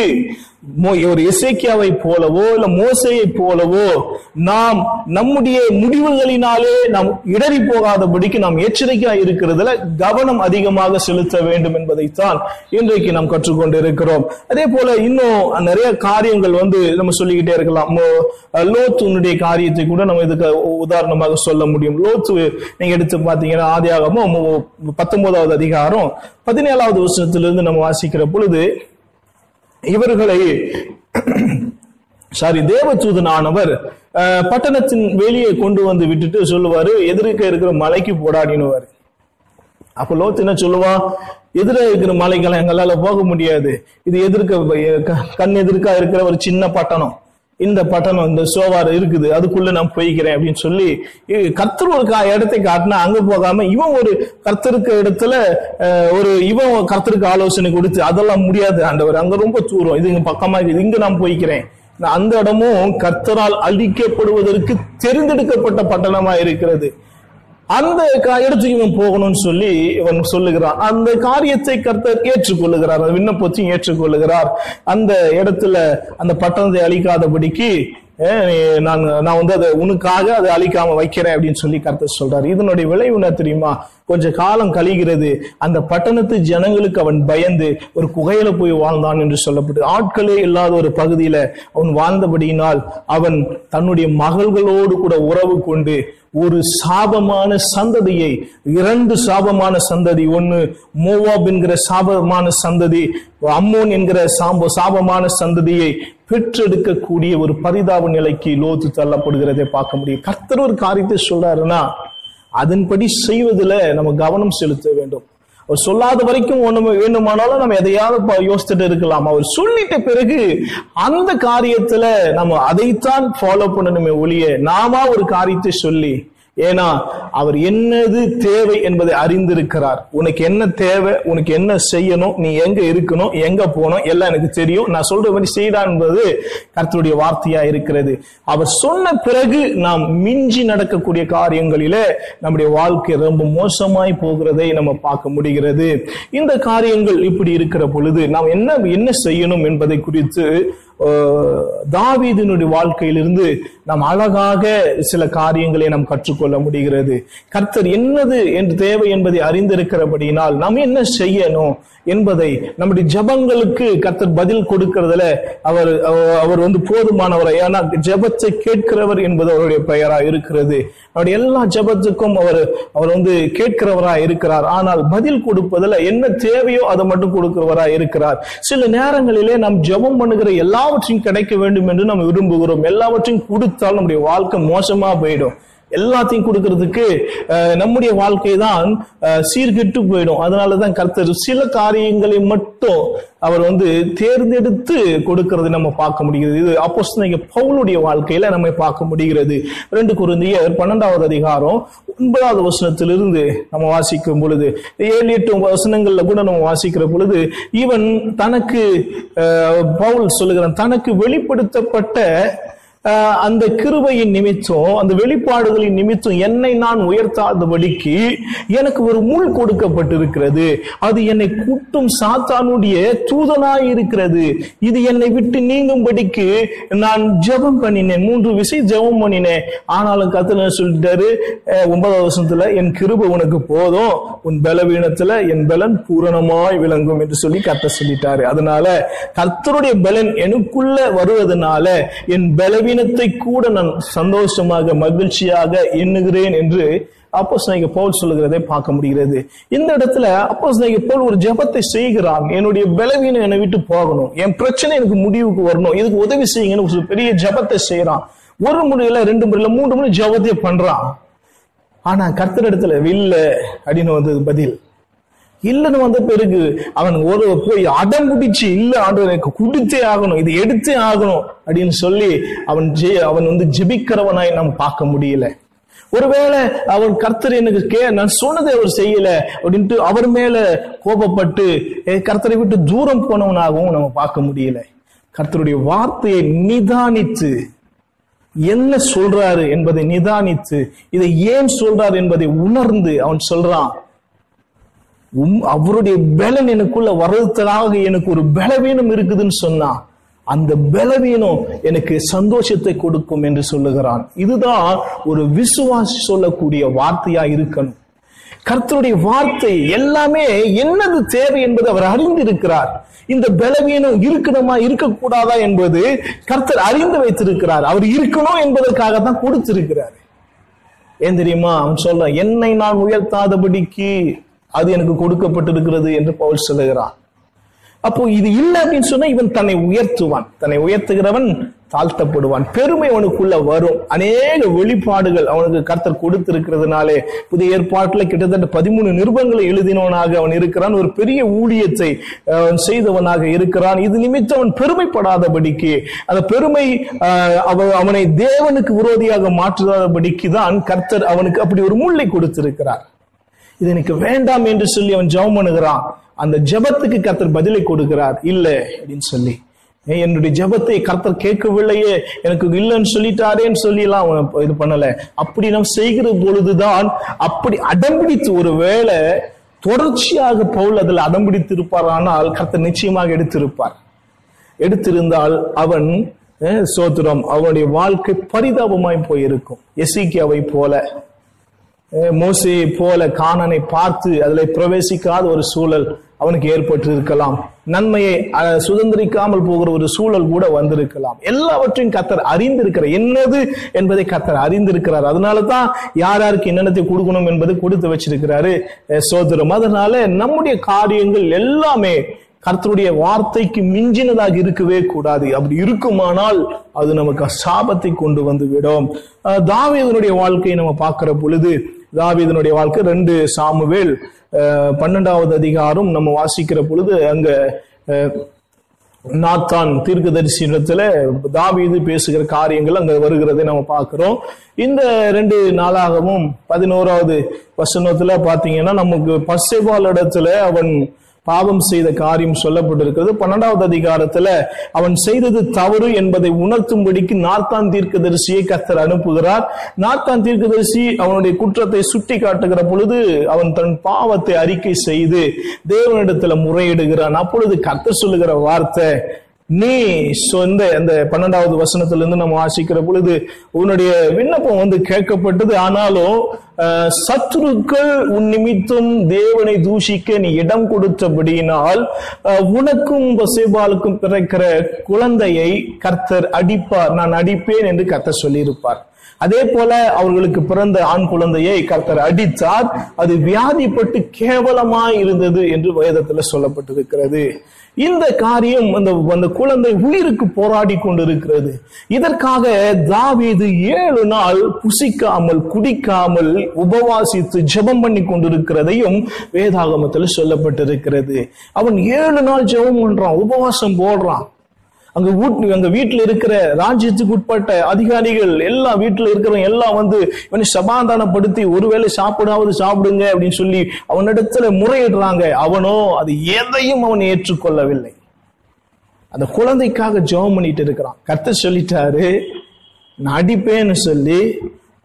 ஒரு இசைக்கியாவை போலவோ இல்ல மோசையை போலவோ நாம் நம்முடைய முடிவுகளினாலே நாம் இடறி போகாதபடிக்கு நாம் எச்சரிக்கையா இருக்கிறதுல கவனம் அதிகமாக செலுத்த வேண்டும் என்பதைத்தான் இன்றைக்கு நாம் கற்றுக்கொண்டு இருக்கிறோம் அதே போல இன்னும் நிறைய காரியங்கள் வந்து நம்ம சொல்லிக்கிட்டே இருக்கலாம். லோத்துனுடைய காரியத்தை கூட நம்ம இதுக்கு உதாரணமாக சொல்ல முடியும். லோத்து நீங்க எடுத்து பாத்தீங்கன்னா ஆதியாகமும் பத்தொன்பதாவது அதிகாரம் பதினேழாவது வருஷத்திலிருந்து நம்ம வாசிக்கிற பொழுது இவர்களை சாரி தேவதூதனானவர் அஹ், பட்டணத்தின் வெளியே கொண்டு வந்து விட்டுட்டு சொல்லுவாரு எதிர்க்க இருக்கிற மலைக்கு போடாடினுவாரு. அப்ப லோத்து என்ன சொல்லுவா? எதிர இருக்கிற மலைக்கெல்லாம் எங்களால போக முடியாது. இது எதிர்க்க க- கண் எதிர்க்கா இருக்கிற ஒரு சின்ன பட்டணம். இந்த பட்டணம் இந்த சோவார் இருக்குது அதுக்குள்ள நான் போய்க்கிறேன் அப்படின்னு சொல்லி கர்த்தர் ஒரு கா- இடத்தை காட்டினா அங்க போகாம இவன் ஒரு கர்த்தருக்கு இடத்துல ஒரு இவன் கர்த்தருக்கு ஆலோசனை கொடுத்து அதெல்லாம் முடியாது ஆண்டவர். அங்க ரொம்ப தூரம். இது இங்க பக்கமா இருக்குது. இங்க நான் போய்க்கிறேன். அந்த இடமும் கர்த்தரால் அழிக்கப்படுவதற்கு தெரிந்தெடுக்கப்பட்ட பட்டணமா இருக்கிறது. அந்த கா- இடத்துக்கு இவன் போகணும்னு சொல்லி இவன் சொல்லுகிறான். அந்த காரியத்தை கர்த்தர் ஏற்றுக்கொள்ளுகிறார். விண்ணப்பத்தையும் ஏற்றுக்கொள்ளுகிறார். அந்த இடத்துல அந்த பட்டணத்தை அழிக்காதபடிக்கு நான் நான் வந்து அதை உனக்காக அதை அழிக்காம வைக்கிறேன் அப்படின்னு சொல்லி கருத்து சொல்றாரு. இதனுடைய விளைவு என்ன தெரியுமா? கொஞ்ச காலம் கழிகிறது. அந்த பட்டணத்து ஜனங்களுக்கு அவன் பயந்து ஒரு குகையில போய் வாழ்ந்தான் என்று சொல்லப்பட்டு ஆட்களே இல்லாத ஒரு பகுதியில அவன் வாழ்ந்தபடியினால் அவன் தன்னுடைய மகள்களோடு கூட உறவு கொண்டு ஒரு சாபமான சந்ததியை இரண்டு சாபமான சந்ததி ஒன்னு மோவாப் என்கிற சாபமான சந்ததி அம்மோன் என்கிற சாம்ப சாபமான சந்ததியை பெற்றெடுக்கக்கூடிய ஒரு பரிதாப நிலைக்கு லோத்து தள்ளப்படுகிறதை பார்க்க முடியும். கர்த்தர் ஒரு காரியத்தை சொல்றாருன்னா அதன்படி செய்வதில் நம்ம கவனம் செலுத்த வேண்டும். அவர் சொல்லாத வரைக்கும் ஒண்ணு வேண்டுமானாலும் நம்ம எதையாவது யோசித்துட்டு இருக்கலாம். அவர் சொல்லிட்ட பிறகு அந்த காரியத்துல நம்ம அதைத்தான் ஃபாலோ பண்ணணுமே ஒழிய நாம ஒரு காரியத்தை சொல்லி ஏன்னா அவர் என்னது தேவை என்பதை அறிந்திருக்கிறார். உனக்கு என்ன தேவை உனக்கு என்ன செய்யணும் நீ எங்க இருக்கணும் எங்க போகணும் எல்லாம் எனக்கு தெரியும். நான் சொல்ற மாதிரி செய்தான் என்பது கர்த்தருடைய வார்த்தையா இருக்கிறது. அவர் சொன்ன பிறகு நாம் மிஞ்சி நடக்கக்கூடிய காரியங்களிலே நம்முடைய வாழ்க்கை ரொம்ப மோசமாய் போகிறதை நம்ம பார்க்க முடிகிறது. இந்த காரியங்கள் இப்படி இருக்கிற பொழுது நாம் என்ன என்ன செய்யணும் என்பதை குறித்து தாவீதினுடைய வாழ்க்கையிலிருந்து நாம் அழகாக சில காரியங்களை நாம் கற்றுக்கொள்ள முடிகிறது. கர்த்தர் என்னது என்று தேவை என்பதை அறிந்திருக்கிறபடியினால் நாம் என்ன செய்யணும் என்பதை நம்முடைய ஜெபங்களுக்கு கர்த்தர் பதில் கொடுக்கிறதுல அவர் அவர்- வந்து போதுமானவர். ஏன்னா ஜெபத்தை கேட்கிறவர் என்பது அவருடைய பெயரா இருக்கிறது. அவருடைய எல்லா ஜபத்துக்கும் அவர் அவர் வந்து கேட்கிறவரா இருக்கிறார். ஆனால் பதில் கொடுப்பதில் என்ன தேவையோ அதை மட்டும் கொடுக்கிறவரா இருக்கிறார். சில நேரங்களிலே நாம் ஜெபம் பண்ணுகிற எல்லா எல்லாவற்றையும் கிடைக்க வேண்டும் என்று நாம் விரும்புகிறோம். எல்லாவற்றையும் கொடுத்தால் நம்முடைய வாழ்க்கை மோசமா போயிடும். எல்லாத்தையும் கொடுக்கறதுக்கு நம்முடைய வாழ்க்கை தான் சீர்கெட்டு போயிடும். அதனாலதான் கர்த்தர் சில காரியங்களை மட்டும் அவர் வந்து தேர்ந்தெடுத்து கொடுக்கறதை நம்ம பார்க்க முடிகிறது. இது அப்போஸ்தலனாகிய பவுலுடைய வாழ்க்கையில நம்ம பார்க்க முடிகிறது. ரெண்டு குருந்தியர் பன்னெண்டாவது அதிகாரம் ஒன்பதாவது வசனத்திலிருந்து நம்ம வாசிக்கும் பொழுது ஏழு எட்டு வசனங்கள்ல கூட நம்ம வாசிக்கிற பொழுது இவன் தனக்கு பவுல் சொல்லுகிறான் தனக்கு வெளிப்படுத்தப்பட்ட அந்த கிருபையின் நிமித்தம் அந்த வெளிப்பாடுகளின் நிமித்தம் என்னை நான் உயர்த்தாதபடிக்கு எனக்கு ஒரு முள் கொடுக்கப்பட்டிருக்கிறது. அது என்னை கூட்டும் சாத்தானுடைய தூதனாய் இருக்கிறது இது என்னை விட்டு நீங்கும்படிக்கு நான் ஜெபம் பண்ணினேன். மூன்று விசை ஜெபம் பண்ணினேன். ஆனாலும் கத்துல சொல்லிட்டாரு? அஹ் ஒன்பதாவது வருஷத்துல என் கிருபை உனக்கு போதும். உன் பலவீனத்துல என் பலன் பூரணமாய் விளங்கும் என்று சொல்லி கத்த சொல்லிட்டாரு. அதனால கர்த்தருடைய பலன் எனக்குள்ள வருவதனால என் பலவீனத்தை கூட நான் சந்தோஷமாக மகிழ்ச்சியாக எண்ணுகிறேன் என்று அப்போ அப்போஸ் போல் சொல்லுகிறதை பார்க்க முடிகிறது. இந்த இடத்துல அப்போ அப்போஸ் போல் ஒரு ஜெபத்தை செய்கிறான். என்னுடைய பலவீனம் என்னை விட்டு போகணும். என் பிரச்சனை எனக்கு முடிவுக்கு வரணும். இதுக்கு உதவி செய்யுங்கன்னு ஒரு பெரிய ஜெபத்தை செய்யறான் ஒரு முறையில ரெண்டு முறையில மூன்று முறை ஜெபத்தை பண்றான். ஆனா கர்த்தர் இடத்துல வில்ல அப்படின்னு வந்தது பதில். இல்லைன்னு வந்த பிறகு அவன் ஒரு போய் அடம் பிடிச்சு இல்ல ஆண்டவர் எனக்கு குடித்தே ஆகணும் இது எடுத்தே ஆகணும் அப்படின்னு சொல்லி அவன் ஜெ அவன் வந்து ஜெபிக்கிறவனாய் நாம் பார்க்க முடியல. ஒருவேளை அவன் கர்த்தர் எனக்கு கே நான் சொன்னதை அவர் செய்யல அப்படின்ட்டு அவர் மேல கோபப்பட்டு கர்த்தரை விட்டு தூரம் போனவனாகவும் நம்ம பார்க்க முடியல. கர்த்தருடைய வார்த்தையை நிதானித்து என்ன சொல்றாரு என்பதை நிதானித்து இதை ஏன் சொல்றாரு என்பதை உணர்ந்து அவன் சொல்றான். அவருடைய பலன் எனக்குள்ள வர்றதுக்காக எனக்கு ஒரு பலவீனம் இருக்குதுன்னு சொன்னா அந்த பலவீனம் எனக்கு சந்தோஷத்தை கொடுக்கும் என்று சொல்லுகிறான். இதுதான் ஒரு விசுவாசி சொல்லக்கூடிய வார்த்தையா இருக்கணும். கர்த்தருடைய வார்த்தை எல்லாமே என்னது தேவை என்பது அவர் அறிந்திருக்கிறார். இந்த பலவீனம் இருக்கணுமா இருக்கக்கூடாதா என்பது கர்த்தர் அறிந்து வைத்திருக்கிறார். அவர் இருக்கணும் என்பதற்காக தான் கொடுத்திருக்கிறார். ஏன் தெரியுமா? அவன் சொல்ல என்னை நான் உயர்த்தாதபடிக்கு அது எனக்கு கொடுக்கப்பட்டிருக்கிறது என்று பவுல் சொல்லுகிறான் அப்போ இது இல்லை அப்படின்னு சொன்னா இவன் தன்னை உயர்த்துவான். தன்னை உயர்த்துகிறவன் தாழ்த்தப்படுவான். பெருமை அவனுக்குள்ள வரும். அநேக வெளிப்பாடுகள் அவனுக்கு கர்த்தர் கொடுத்திருக்கிறதுனாலே புதிய ஏற்பாட்டில் கிட்டத்தட்ட பதிமூணு நிருபங்களை எழுதினவனாக அவன் இருக்கிறான். ஒரு பெரிய ஊழியத்தை செய்தவனாக இருக்கிறான். இது நிமித்தம் அவன் பெருமைப்படாதபடிக்கு அந்த பெருமை அவ- அவனை தேவனுக்கு விரோதியாக மாற்றுதாதபடிக்கு தான் கர்த்தர் அவனுக்கு அப்படி ஒரு முல்லை கொடுத்திருக்கிறார். இது எனக்கு வேண்டாம் என்று சொல்லி அவன் ஜெபம் பண்ணுகிறான். அந்த ஜெபத்துக்கு கர்த்தர் பதிலை கொடுக்கிறார். இல்ல அப்படின்னு சொல்லி. என்னுடைய ஜெபத்தை கர்த்தர் கேட்கவில்லையே எனக்கு இல்லைன்னு சொல்லிட்டாரேன்னு சொல்லி எல்லாம் அவன் இது பண்ணல. அப்படி நாம் செய்கிற பொழுதுதான் அப்படி அடம்பிடித்து ஒரு வேளை தொடர்ச்சியாக பவுல் அதில் அடம்பிடித்து இருப்பாரானால் கர்த்தர் நிச்சயமாக எடுத்திருப்பார். எடுத்திருந்தால் அவன் சோத்திரம் அவனுடைய வாழ்க்கை பரிதாபமாய் போயிருக்கும். எசிக்கியாவை போல. மோசையை போல காணனை பார்த்து அதில் பிரவேசிக்காத ஒரு சூழல் அவனுக்கு ஏற்பட்டு இருக்கலாம் நன்மையை சுதந்திரிக்காமல் போகிற ஒரு சூழல் கூட வந்திருக்கலாம். எல்லாவற்றையும் கத்தர் அறிந்திருக்கிற என்னது என்பதை கத்தர் அறிந்திருக்கிறார். அதனால தான் யார் யாருக்கு என்னென்னத்தை கொடுக்கணும் என்பதை கொடுத்து வச்சிருக்கிறாரு சோதரம். அதனால நம்முடைய காரியங்கள் எல்லாமே கர்த்தருடைய வார்த்தைக்கு மிஞ்சினதாக இருக்கவே கூடாது. அப்படி இருக்குமானால் அது நமக்கு சாபத்தை கொண்டு வந்து விடும் தாவியதனுடைய வாழ்க்கையை நம்ம பார்க்கிற பொழுது தாவீதனுடைய வாழ்க்கை ரெண்டு சாமுவேல் பன்னெண்டாவது அதிகாரம் நம்ம வாசிக்கிற பொழுது அங்க நாத்தான் தீர்க்க தீர்க்கதரிசனத்துல தாவீது பேசுகிற காரியங்கள் அங்க வருகிறதை நம்ம பார்க்கிறோம். இந்த ரெண்டு நாளாகவும் பதினோராவது வசனத்துல பாத்தீங்கன்னா நமக்கு பசைபால் இடத்துல அவன் பாவம் செய்த காரியம் சொல்லப்பட்டிருக்கிறது. பன்னெண்டாவது அதிகாரத்துல அவன் செய்தது தவறு என்பதை உணர்த்தும்படிக்கு நாத்தான் தீர்க்கதரிசியை கத்தர் அனுப்புகிறார். நாத்தான் தீர்க்கதரிசி அவனுடைய குற்றத்தை சுட்டி காட்டுகிற பொழுது அவன் தன் பாவத்தை அறிக்கை செய்து தேவனிடத்துல முறையிடுகிறான். அப்பொழுது கத்தர் சொல்லுகிற வார்த்தை நீ சொந்த அந்த பன்னெண்டாவது வசனத்திலிருந்து நம்ம வாசிக்கிற பொழுது உன்னுடைய விண்ணப்பம் வந்து கேட்கப்பட்டது. ஆனாலும் சத்துருக்கள் உன் நிமித்தம் தேவனை தூஷிக்க நீ இடம் கொடுத்தபடியினால் உனக்கும் பசேபாலுக்கும் பிறக்கிற குழந்தையை கர்த்தர் அடிப்பார். நான் அடிப்பேன் என்று கர்த்தர் சொல்லியிருப்பார். அதே போல அவர்களுக்கு பிறந்த ஆண் குழந்தையை கர்த்தர் அடித்தார். அது வியாதிப்பட்டு கேவலமாய் இருந்தது என்று வேதத்துல சொல்லப்பட்டிருக்கிறது. இந்த காரியம் அந்த அந்த குழந்தை உயிருக்கு போராடி கொண்டிருக்கிறது. இதற்காக தாவீது ஏழு நாள் புசிக்காமல் குடிக்காமல் உபவாசித்து ஜெபம் பண்ணி கொண்டிருக்கிறதையும் வேதாகமத்தில் சொல்லப்பட்டிருக்கிறது. அவன் ஏழு நாள் ஜெபம் பண்றான் உபவாசம் போடுறான். அங்க வீட்டு அங்க வீட்டுல இருக்கிற ராஜ்யத்துக்கு உட்பட்ட அதிகாரிகள் எல்லாம் வீட்டுல இருக்கிறவங்க எல்லாம் வந்து இவனை சமாதானப்படுத்தி ஒருவேளை சாப்பிடாவது சாப்பிடுங்க அப்படின்னு சொல்லி அவனிடத்துல முறையிடுறாங்க. அவனோ அது எதையும் அவன் ஏற்றுக்கொள்ளவில்லை. அந்த குழந்தைக்காக ஜெபம் பண்ணிட்டு இருக்கிறான். கத்த சொல்லிட்டாரு நான் அடிப்பேன்னு சொல்லி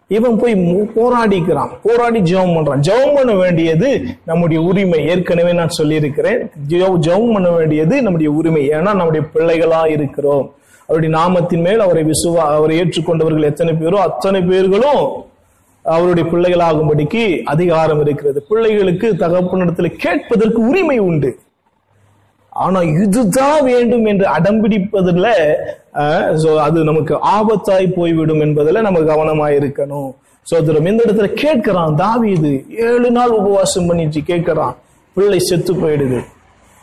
இவன் போய் மு- போராடிக்கிறான். போராடி ஜெபம் பண்றான். ஜெபம் பண்ண வேண்டியது நம்முடைய உரிமை. ஏற்கனவே நான் சொல்லியிருக்கிறேன். ஜெபம் பண்ண வேண்டியது நம்முடைய உரிமை. ஏன்னா நம்முடைய பிள்ளைகளா இருக்கிறோம். அவருடைய நாமத்தின் மேல் அவரை விசுவா அவரை ஏற்றுக்கொண்டவர்கள் எத்தனை பேரோ அத்தனை பேர்களும் அவருடைய பிள்ளைகளாகும்படிக்கு அதிகாரம் இருக்கிறது. பிள்ளைகளுக்கு தகப்பனிடத்தில் கேட்பதற்கு உரிமை உண்டு. ஆனா இதுதான் வேண்டும் என்று அடம்பிடிப்பதில் அது நமக்கு ஆபத்தாய் போய்விடும் என்பதில் நம்ம கவனமாய் இருக்கணும் சோதரம் இந்த இடத்துல கேட்கிறான் இது ஏழு நாள் உபவாசம் பண்ணிட்டு கேட்கிறான் பிள்ளை செத்து போயிடுது.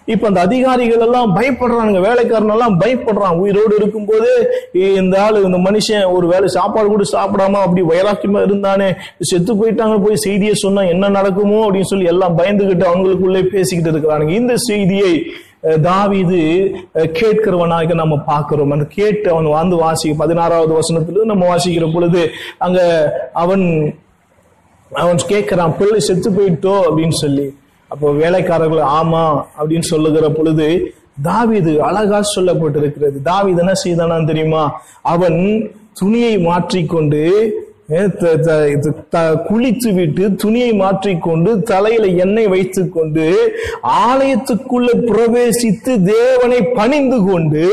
இப்ப அந்த அதிகாரிகள் எல்லாம் பயப்படுறாங்க வேலைக்காரன் எல்லாம் பயப்படுறான். உயிரோடு இருக்கும்போது இந்த ஆளு இந்த மனுஷன் ஒரு வேளை சாப்பாடு கூட சாப்பிடாம அப்படி வைராக்கியமா இருந்தானே செத்து போயிட்டாங்க போய் செய்தியை சொன்னா என்ன நடக்குமோ? அப்படின்னு சொல்லி எல்லாம் பயந்துகிட்டு அவங்களுக்குள்ளே பேசிக்கிட்டு இருக்கிறாங்க இந்த செய்தியை தாவிது கேட்கிறவனாக நம்ம பார்க்கிறோம். அந்த கேட்டு அவன் வந்து வாசி பதினாறாவது வசனத்துல நம்ம வாசிக்கிற பொழுது அங்க அவன் அவன் கேட்கிறான் பிள்ளை செத்து போயிட்டோ? அப்படின்னு சொல்லி. அப்போ வேலைக்காரர்கள் ஆமா அப்படின்னு சொல்லுகிற பொழுது தாவிது அழகா சொல்லப்பட்டிருக்கிறது. தாவிது என்ன செய்தானா தெரியுமா? அவன் துணியை மாற்றிக்கொண்டு இது த- குளித்து விட்டு துணியை மாற்றிக்கொண்டு தலையில எண்ணெய் வைத்து கொண்டு ஆலயத்துக்குள்ள பிரவேசித்து தேவனை பணிந்து கொண்டு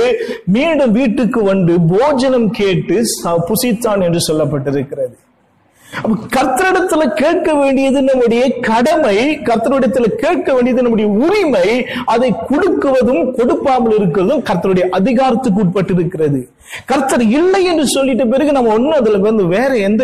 மீண்டும் வீட்டுக்கு வந்து போஜனம் கேட்டு ச- புசித்தான் என்று சொல்லப்பட்டிருக்கிறது. கர்த்தரிடத்துல கேட்க வேண்டியது நம்முடைய கடமை கர்த்தரிடத்துல கேட்க வேண்டியது நம்முடைய உரிமை அதை கொடுக்குவதும் கொடுப்பாமல் இருக்கிறதும் கர்த்தருடைய அதிகாரத்துக்கு உட்பட்டு இருக்கிறது கர்த்தர் இல்லை என்று சொல்லிட்டு பிறகு நம்ம ஒண்ணும் அதுல வந்து வேற எந்த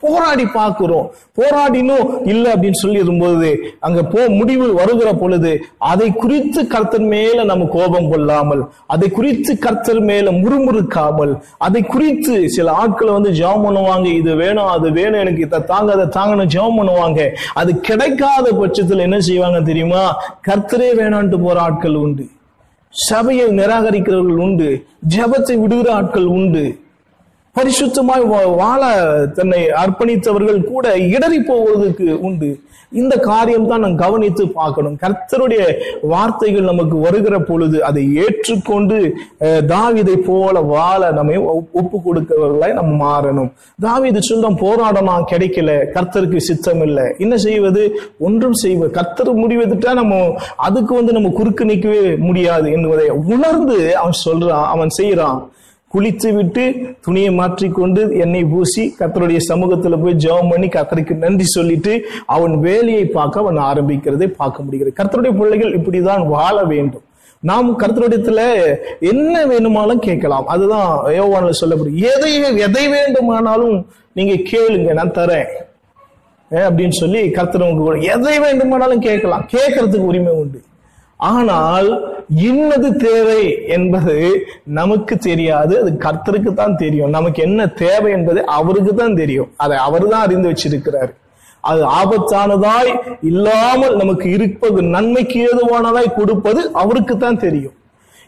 போராடி பார்க்கிறோம். போராடினோம் இல்லை அப்படின்னு சொல்லி இருக்கும்போது அங்க போ முடிவு வருகிற பொழுது அதை குறித்து கர்த்தர் மேல நம்ம கோபம் கொள்ளாமல் அதை குறித்து கர்த்தர் மேல முறுமுறுக்காமல் அதை குறித்து சில ஆட்கள் வந்து ஜெபம் பண்ணுவாங்க இது வேணும் அது வேணும் எனக்கு இதை தாங்க அதை தாங்கன்னு ஜெபம் பண்ணுவாங்க. அது கிடைக்காத பட்சத்துல என்ன செய்வாங்க தெரியுமா? கர்த்தரே வேணான்ட்டு போற ஆட்கள் உண்டு. சபையை நிராகரிக்கிறவர்கள் உண்டு. ஜெபத்தை விடுகிற ஆட்கள் உண்டு. பரிசுத்தமாய் வா- வாழ தன்னை அர்ப்பணித்தவர்கள் கூட இடறி போவதற்கு உண்டு. இந்த காரியம் தான் நாம் கவனித்து பார்க்கணும். கர்த்தருடைய வார்த்தைகள் நமக்கு வருகிற பொழுது அதை ஏற்றுக்கொண்டு தாவிதை போல வாழ நம்மை ஒப்- ஒப்பு கொடுக்கிறவர்களாய் நம்ம மாறணும். தாவிது சொந்தம் போராடமா கிடைக்கல. கர்த்தருக்கு சித்தம் இல்லை என்ன செய்வது? ஒன்றும் செய்வது கர்த்தர் முடிவெடுத்தா நம்ம அதுக்கு வந்து நம்ம குறுக்கு நிற்கவே முடியாது என்பதை உணர்ந்து அவன் சொல்றான் அவன் செய்யறான் குளித்து விட்டு துணியை மாற்றிக்கொண்டு எண்ணெய் பூசி கர்த்தருடைய சமூகத்துல போய் ஜெபம் பண்ணி கத்தருக்கு நன்றி சொல்லிட்டு அவன் வேலையை பார்க்க அவன் ஆரம்பிக்கிறதை பார்க்க முடிகிறது. கர்த்தருடைய பிள்ளைகள் இப்படிதான் வாழ வேண்டும். நாம் கர்த்தருடையத்துல என்ன வேணுமானாலும் கேட்கலாம். அதுதான் யோவான்ல சொல்லப்படும் எதை எதை வேண்டுமானாலும் நீங்க கேளுங்க நான் தரேன். அப்படின்னு சொல்லி கர்த்தர் உங்களுக்கு எதை வேண்டுமானாலும் கேட்கலாம். கேட்கறதுக்கு உரிமை உண்டு. ஆனால் இன்னது தேவை என்பது நமக்கு தெரியாது அது கர்த்தருக்கு தான் தெரியும். நமக்கு என்ன தேவை என்பது அவருக்கு தான் தெரியும். அதை அவர் தான் அறிந்து வச்சிருக்கிறார். அது ஆபத்தானதாய் இல்லாமல் நமக்கு இருப்பது நன்மைக்கு ஏதுவானதாய் கொடுப்பது அவருக்கு தான் தெரியும்.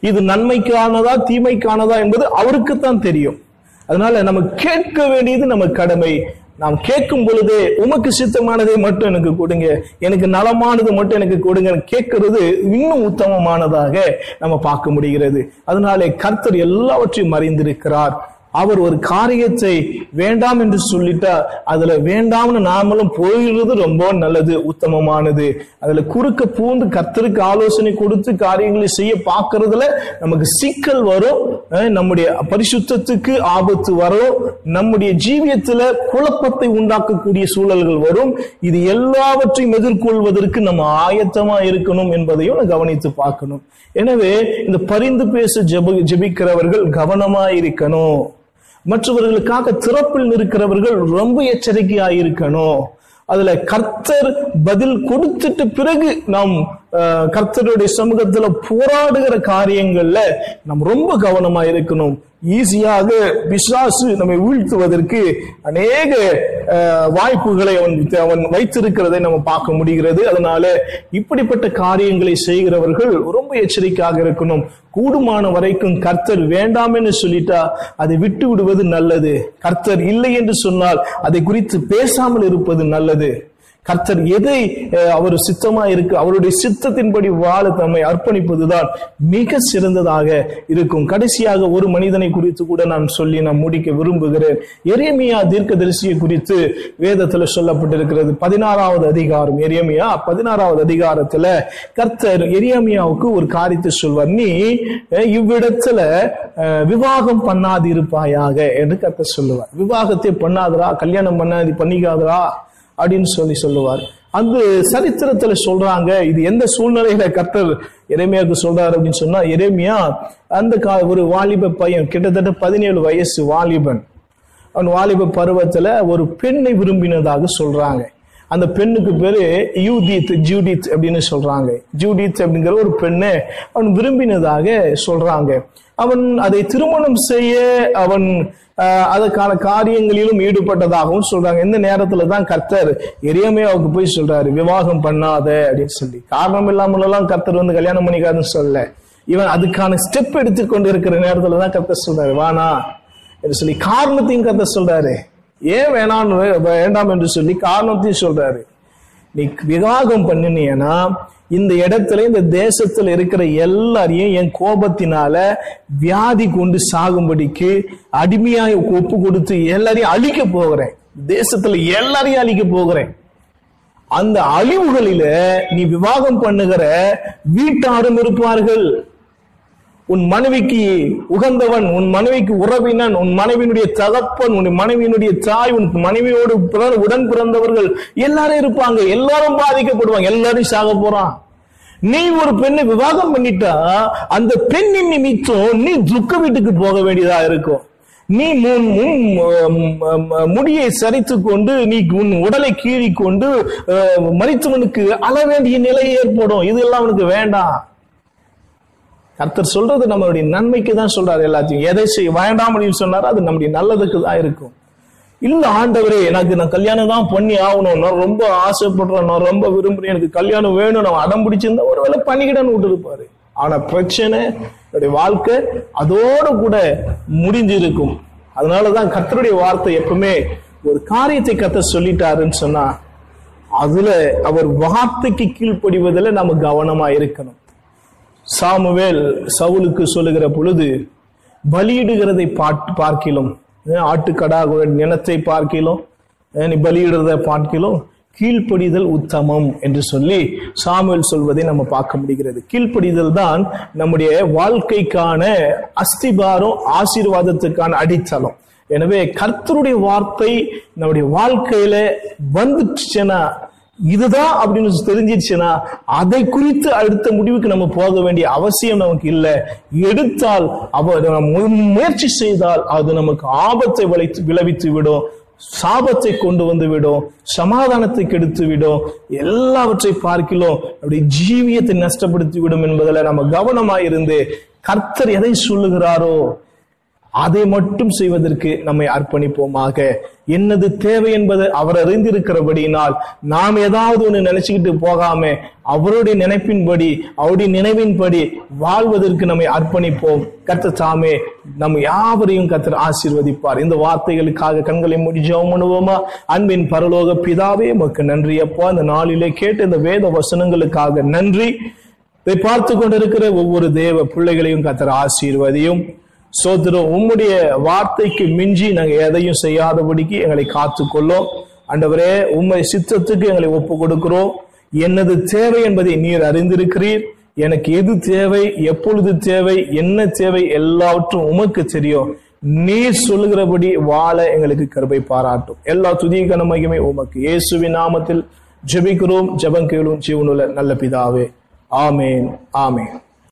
இது நன்மைக்கானதா தீமைக்கானதா என்பது அவருக்கு தான் தெரியும். அதனால நம்ம கேட்க வேண்டியது நம்ம கடமை. நாம் கேட்கும் பொழுதே உமக்கு சித்தமானதை மட்டும் எனக்கு கொடுங்க எனக்கு நலமானது மட்டும் எனக்கு கொடுங்க கேட்கறது இன்னும் உத்தமமானதாக நம்ம பார்க்க முடிகிறது. அதனாலே கர்த்தர் எல்லாவற்றையும் அறிந்திருக்கிறார். அவர் ஒரு காரியத்தை வேண்டாம் என்று சொல்லிட்டா அதுல வேண்டாம்னு நாமளும் போயிடுறது ரொம்ப நல்லது உத்தமமானது. அதுல குறுக்க பூந்து கத்தருக்கு ஆலோசனை கொடுத்து காரியங்களை செய்ய பார்க்கறதுல நமக்கு சிக்கல் வரும் நம்முடைய பரிசுத்தத்துக்கு ஆபத்து வரும் நம்முடைய ஜீவியத்துல குழப்பத்தை உண்டாக்கக்கூடிய சூழல்கள் வரும். இது எல்லாவற்றையும் எதிர்கொள்வதற்கு நம்ம ஆயத்தமா இருக்கணும் என்பதையும் கவனித்து பார்க்கணும். எனவே இந்த பரிந்து பேச ஜெப ஜெபிக்கிறவர்கள் கவனமா இருக்கணும். மற்றவர்களுக்காக திறப்பில் இருக்கிறவர்கள் ரொம்ப எச்சரிக்கையா இருக்கணும் அதுல கர்த்தர் பதில் கொடுத்துட்டு பிறகு நாம் அஹ், கர்த்தருடைய சமூகத்துல போராடுகிற காரியங்கள்ல நம்ம ரொம்ப கவனமா இருக்கணும் ஈஸியாக பிசாசு நம்மை வீழ்த்துவதற்கு அநேக வாய்ப்புகளை அவன் அவன் வைத்திருக்கிறதை நம்ம பார்க்க முடிகிறது. அதனால இப்படிப்பட்ட காரியங்களை செய்கிறவர்கள் ரொம்ப எச்சரிக்கையாக இருக்கணும். கூடுமான வரைக்கும் கர்த்தர் வேண்டாம் என்று சொல்லிட்டா அதை விட்டு விடுவது நல்லது. கர்த்தர் இல்லை என்று சொன்னால் அதை குறித்து பேசாமல் இருப்பது நல்லது. கர்த்தர் எதை அஹ், அவர் சித்தமா இருக்கு அவருடைய சித்தத்தின்படி வாழ தம்மை அர்ப்பணிப்பதுதான் மிக சிறந்ததாக இருக்கும். கடைசியாக ஒரு மனிதனை குறித்து கூட நான் சொல்லி நான் முடிக்க விரும்புகிறேன். எரேமியா தீர்க்கதரிசியை குறித்து வேதத்துல சொல்லப்பட்டிருக்கிறது. பதினாறாவது அதிகாரம் எரியமியா பதினாறாவது அதிகாரத்துல கர்த்தர் எரியமியாவுக்கு ஒரு காரியத்தை சொல்வார். நீ இவ்விடத்துல விவாகம் பண்ணாதிருப்பாயாக என்று கர்த்தர் சொல்லுவார். விவாகத்தை பண்ணாதரா கல்யாணம் பண்ணாதி பண்ணிக்காதரா அப்படின்னு சொல்லி சொல்லுவார். அந்த சரித்திரத்துல சொல்றாங்க இது எந்த சூழ்நிலையில கர்த்தர் இறைமையாக்கு சொல்றாரு அப்படின்னு சொன்னா இறைமையா அந்த கா ஒரு வாலிப பையன் கிட்டத்தட்ட பதினேழு வயசு வாலிபன். அவன் வாலிப பருவத்துல ஒரு பெண்ணை விரும்பினதாக சொல்றாங்க. அந்த பெண்ணுக்கு பேரு யூதித் ஜூடித் அப்படின்னு சொல்றாங்க. ஜூடித் அப்படிங்கிற ஒரு பெண்ணை அவன் விரும்பினதாக சொல்றாங்க. அவன் அதை திருமணம் செய்ய அவன் அதற்கான காரியங்களிலும் ஈடுபட்டதாகவும் சொல்றாங்க. இந்த நேரத்துல தான் கர்த்தர் எரியமையாவுக்கு போய் சொல்றாரு விவாகம் பண்ணாத அப்படின்னு சொல்லி. காரணம் இல்லாமல் எல்லாம் கர்த்தர் வந்து கல்யாணம் பண்ணிக்காதுன்னு சொல்லல. இவன் அதுக்கான ஸ்டெப் எடுத்துக்கொண்டு இருக்கிற நேரத்துல தான் கர்த்தர் சொல்றாரு வானா என்று சொல்லி காரணத்தையும் கர்த்தர் சொல்றாரு. ஏன் வேணான்னு வே- வேண்டாம் என்று சொல்லி காரணத்தையும் சொல்றாரு. நீ விவாகம் பண்ணினீன்னா இந்த இடத்துல இந்த தேசத்துல இருக்கிற எல்லாரையும் என் கோபத்தினால வியாதி கொண்டு சாகும்படிக்கு அடிமையாய் ஒப்பு கொடுத்து எல்லாரையும் அழிக்க போகிறேன். தேசத்துல எல்லாரையும் அழிக்க போகிறேன். அந்த அழிவுகளில நீ விவாகம் பண்ணுகிற வீட்டாரும் இருப்பார்கள். உன் மனைவிக்கு உகந்தவன் உன் மனைவிக்கு உறவினன் உன் மனைவியினுடைய தகப்பன் உன் மனைவியினுடைய தாய் உன் மனைவியோடு உடன் பிறந்தவர்கள் எல்லாரும் இருப்பாங்க. எல்லாரும் பாதிக்கப்படுவாங்க. எல்லாரும் சாக போறான். நீ ஒரு பெண்ணை விவாகம் பண்ணிட்டா அந்த பெண்ணின் நிமித்தம் நீ துக்க வீட்டுக்கு போக வேண்டியதா இருக்கும். நீ முன் முடியை சரித்து கொண்டு நீ உன் உடலை கீறி கொண்டு அஹ், அள வேண்டிய நிலை ஏற்படும். இதெல்லாம் அவனுக்கு வேண்டாம். கர்த்தர் சொல்றது நம்மளுடைய நன்மைக்கு தான் சொல்றாரு எல்லாத்தையும். எதை செய்ய வேண்டாம் அப்படின்னு சொன்னாரோ அது நம்முடைய நல்லதுக்கு தான் இருக்கும். இல்ல ஆண்டவரே எனக்கு நான் கல்யாணம் தான் பண்ணி ஆகணும். நான் ரொம்ப ஆசைப்படுறேன் நான் ரொம்ப விரும்புறேன். எனக்கு கல்யாணம் வேணும். நான் அடம் பிடிச்சிருந்தா ஒருவேளை பண்ணிக்கிடன்னு விட்டுருப்பாரு ஆனா பிரச்சனை என்னுடைய வாழ்க்கை அதோடு கூட முடிஞ்சிருக்கும். அதனாலதான் கர்த்தருடைய வார்த்தை எப்பவுமே ஒரு காரியத்தை கத்த சொல்லிட்டாருன்னு சொன்னா அதுல அவர் வார்த்தைக்கு கீழ்ப்படிவதில் நம்ம கவனமா இருக்கணும். சாமுவேல் சவுலுக்கு சொல்லுகிற பொழுது பலியிடுகிறதை பாட்- பார்க்கிலும். ஆட்டுக்கடா நிலத்தை பார்க்கிலும். நீ பலியிடுறதை பார்க்கிலும் கீழ்ப்படிதல் உத்தமம் என்று சொல்லி சாமுவேல் சொல்வதை நம்ம பார்க்க முடிகிறது. கீழ்ப்படிதல் தான் நம்முடைய வாழ்க்கைக்கான அஸ்திபாரம் ஆசீர்வாதத்துக்கான அடித்தளம். எனவே கர்த்தருடைய வார்த்தை நம்முடைய வாழ்க்கையில வந்துச்சுன்னா இதுதான் அப்படின்னு தெரிஞ்சிருச்சுன்னா அதை குறித்து அடுத்த முடிவுக்கு நம்ம போக வேண்டிய அவசியம் நமக்கு இல்லை. எடுத்தால் அவ மு- முயற்சி செய்தால் அது நமக்கு ஆபத்தை விளைத்து விளைவித்து விடும். சாபத்தை கொண்டு வந்து விடும். சமாதானத்தை கெடுத்து விடும். எல்லாவற்றை பார்க்கலாம் அப்படி ஜீவியத்தை நஷ்டப்படுத்தி விடும் என்பதில் நம்ம கவனமாயிருந்து கர்த்தர் எதை சொல்லுகிறாரோ அதை மட்டும் செய்வதற்கு நம்மை அர்ப்பணிப்போமாக. என்னது தேவை என்பது அவர் அறிந்திருக்கிறபடியினால் நாம் ஏதாவது ஒண்ணு நினைச்சுக்கிட்டு போகாம அவருடைய நினைப்பின்படி அவருடைய நினைவின்படி வாழ்வதற்கு நம்மை அர்ப்பணிப்போம். கர்த்த சாமே நம்ம யாவரையும் கர்த்தர் ஆசீர்வதிப்பார். இந்த வார்த்தைகளுக்காக கண்களை மூடி ஜெபம் பண்ணுவோமா அன்பின் பரலோக பிதாவே உமக்கு நன்றி அப்பா. அந்த நாளிலே கேட்ட இந்த வேத வசனங்களுக்காக நன்றி. இதை பார்த்து கொண்டிருக்கிற ஒவ்வொரு தேவ பிள்ளைகளையும் கத்தர் ஆசீர்வதியும். சோதரம் உம்முடைய வார்த்தைக்கு மிஞ்சி நாங்கள் எதையும் செய்யாதபடிக்கு எங்களை காத்து கொள்ளோம் அண்டவரே உம்மை சித்தத்துக்கு எங்களை ஒப்பு கொடுக்கிறோம் என்னது தேவை என்பதை நீர் அறிந்திருக்கிறீர். எனக்கு எது தேவை எப்பொழுது தேவை என்ன தேவை எல்லாவற்றும் உமக்கு தெரியும். நீர் சொல்லுகிறபடி வாழ எங்களுக்கு கருவை பாராட்டும். எல்லா துதிய கனமகிமை உமக்கு. இயேசுவின் நாமத்தில் ஜெபிக்கிறோம் ஜபம் கேளும் ஜீவனுள்ள நல்ல பிதாவே. ஆமேன் ஆமேன்.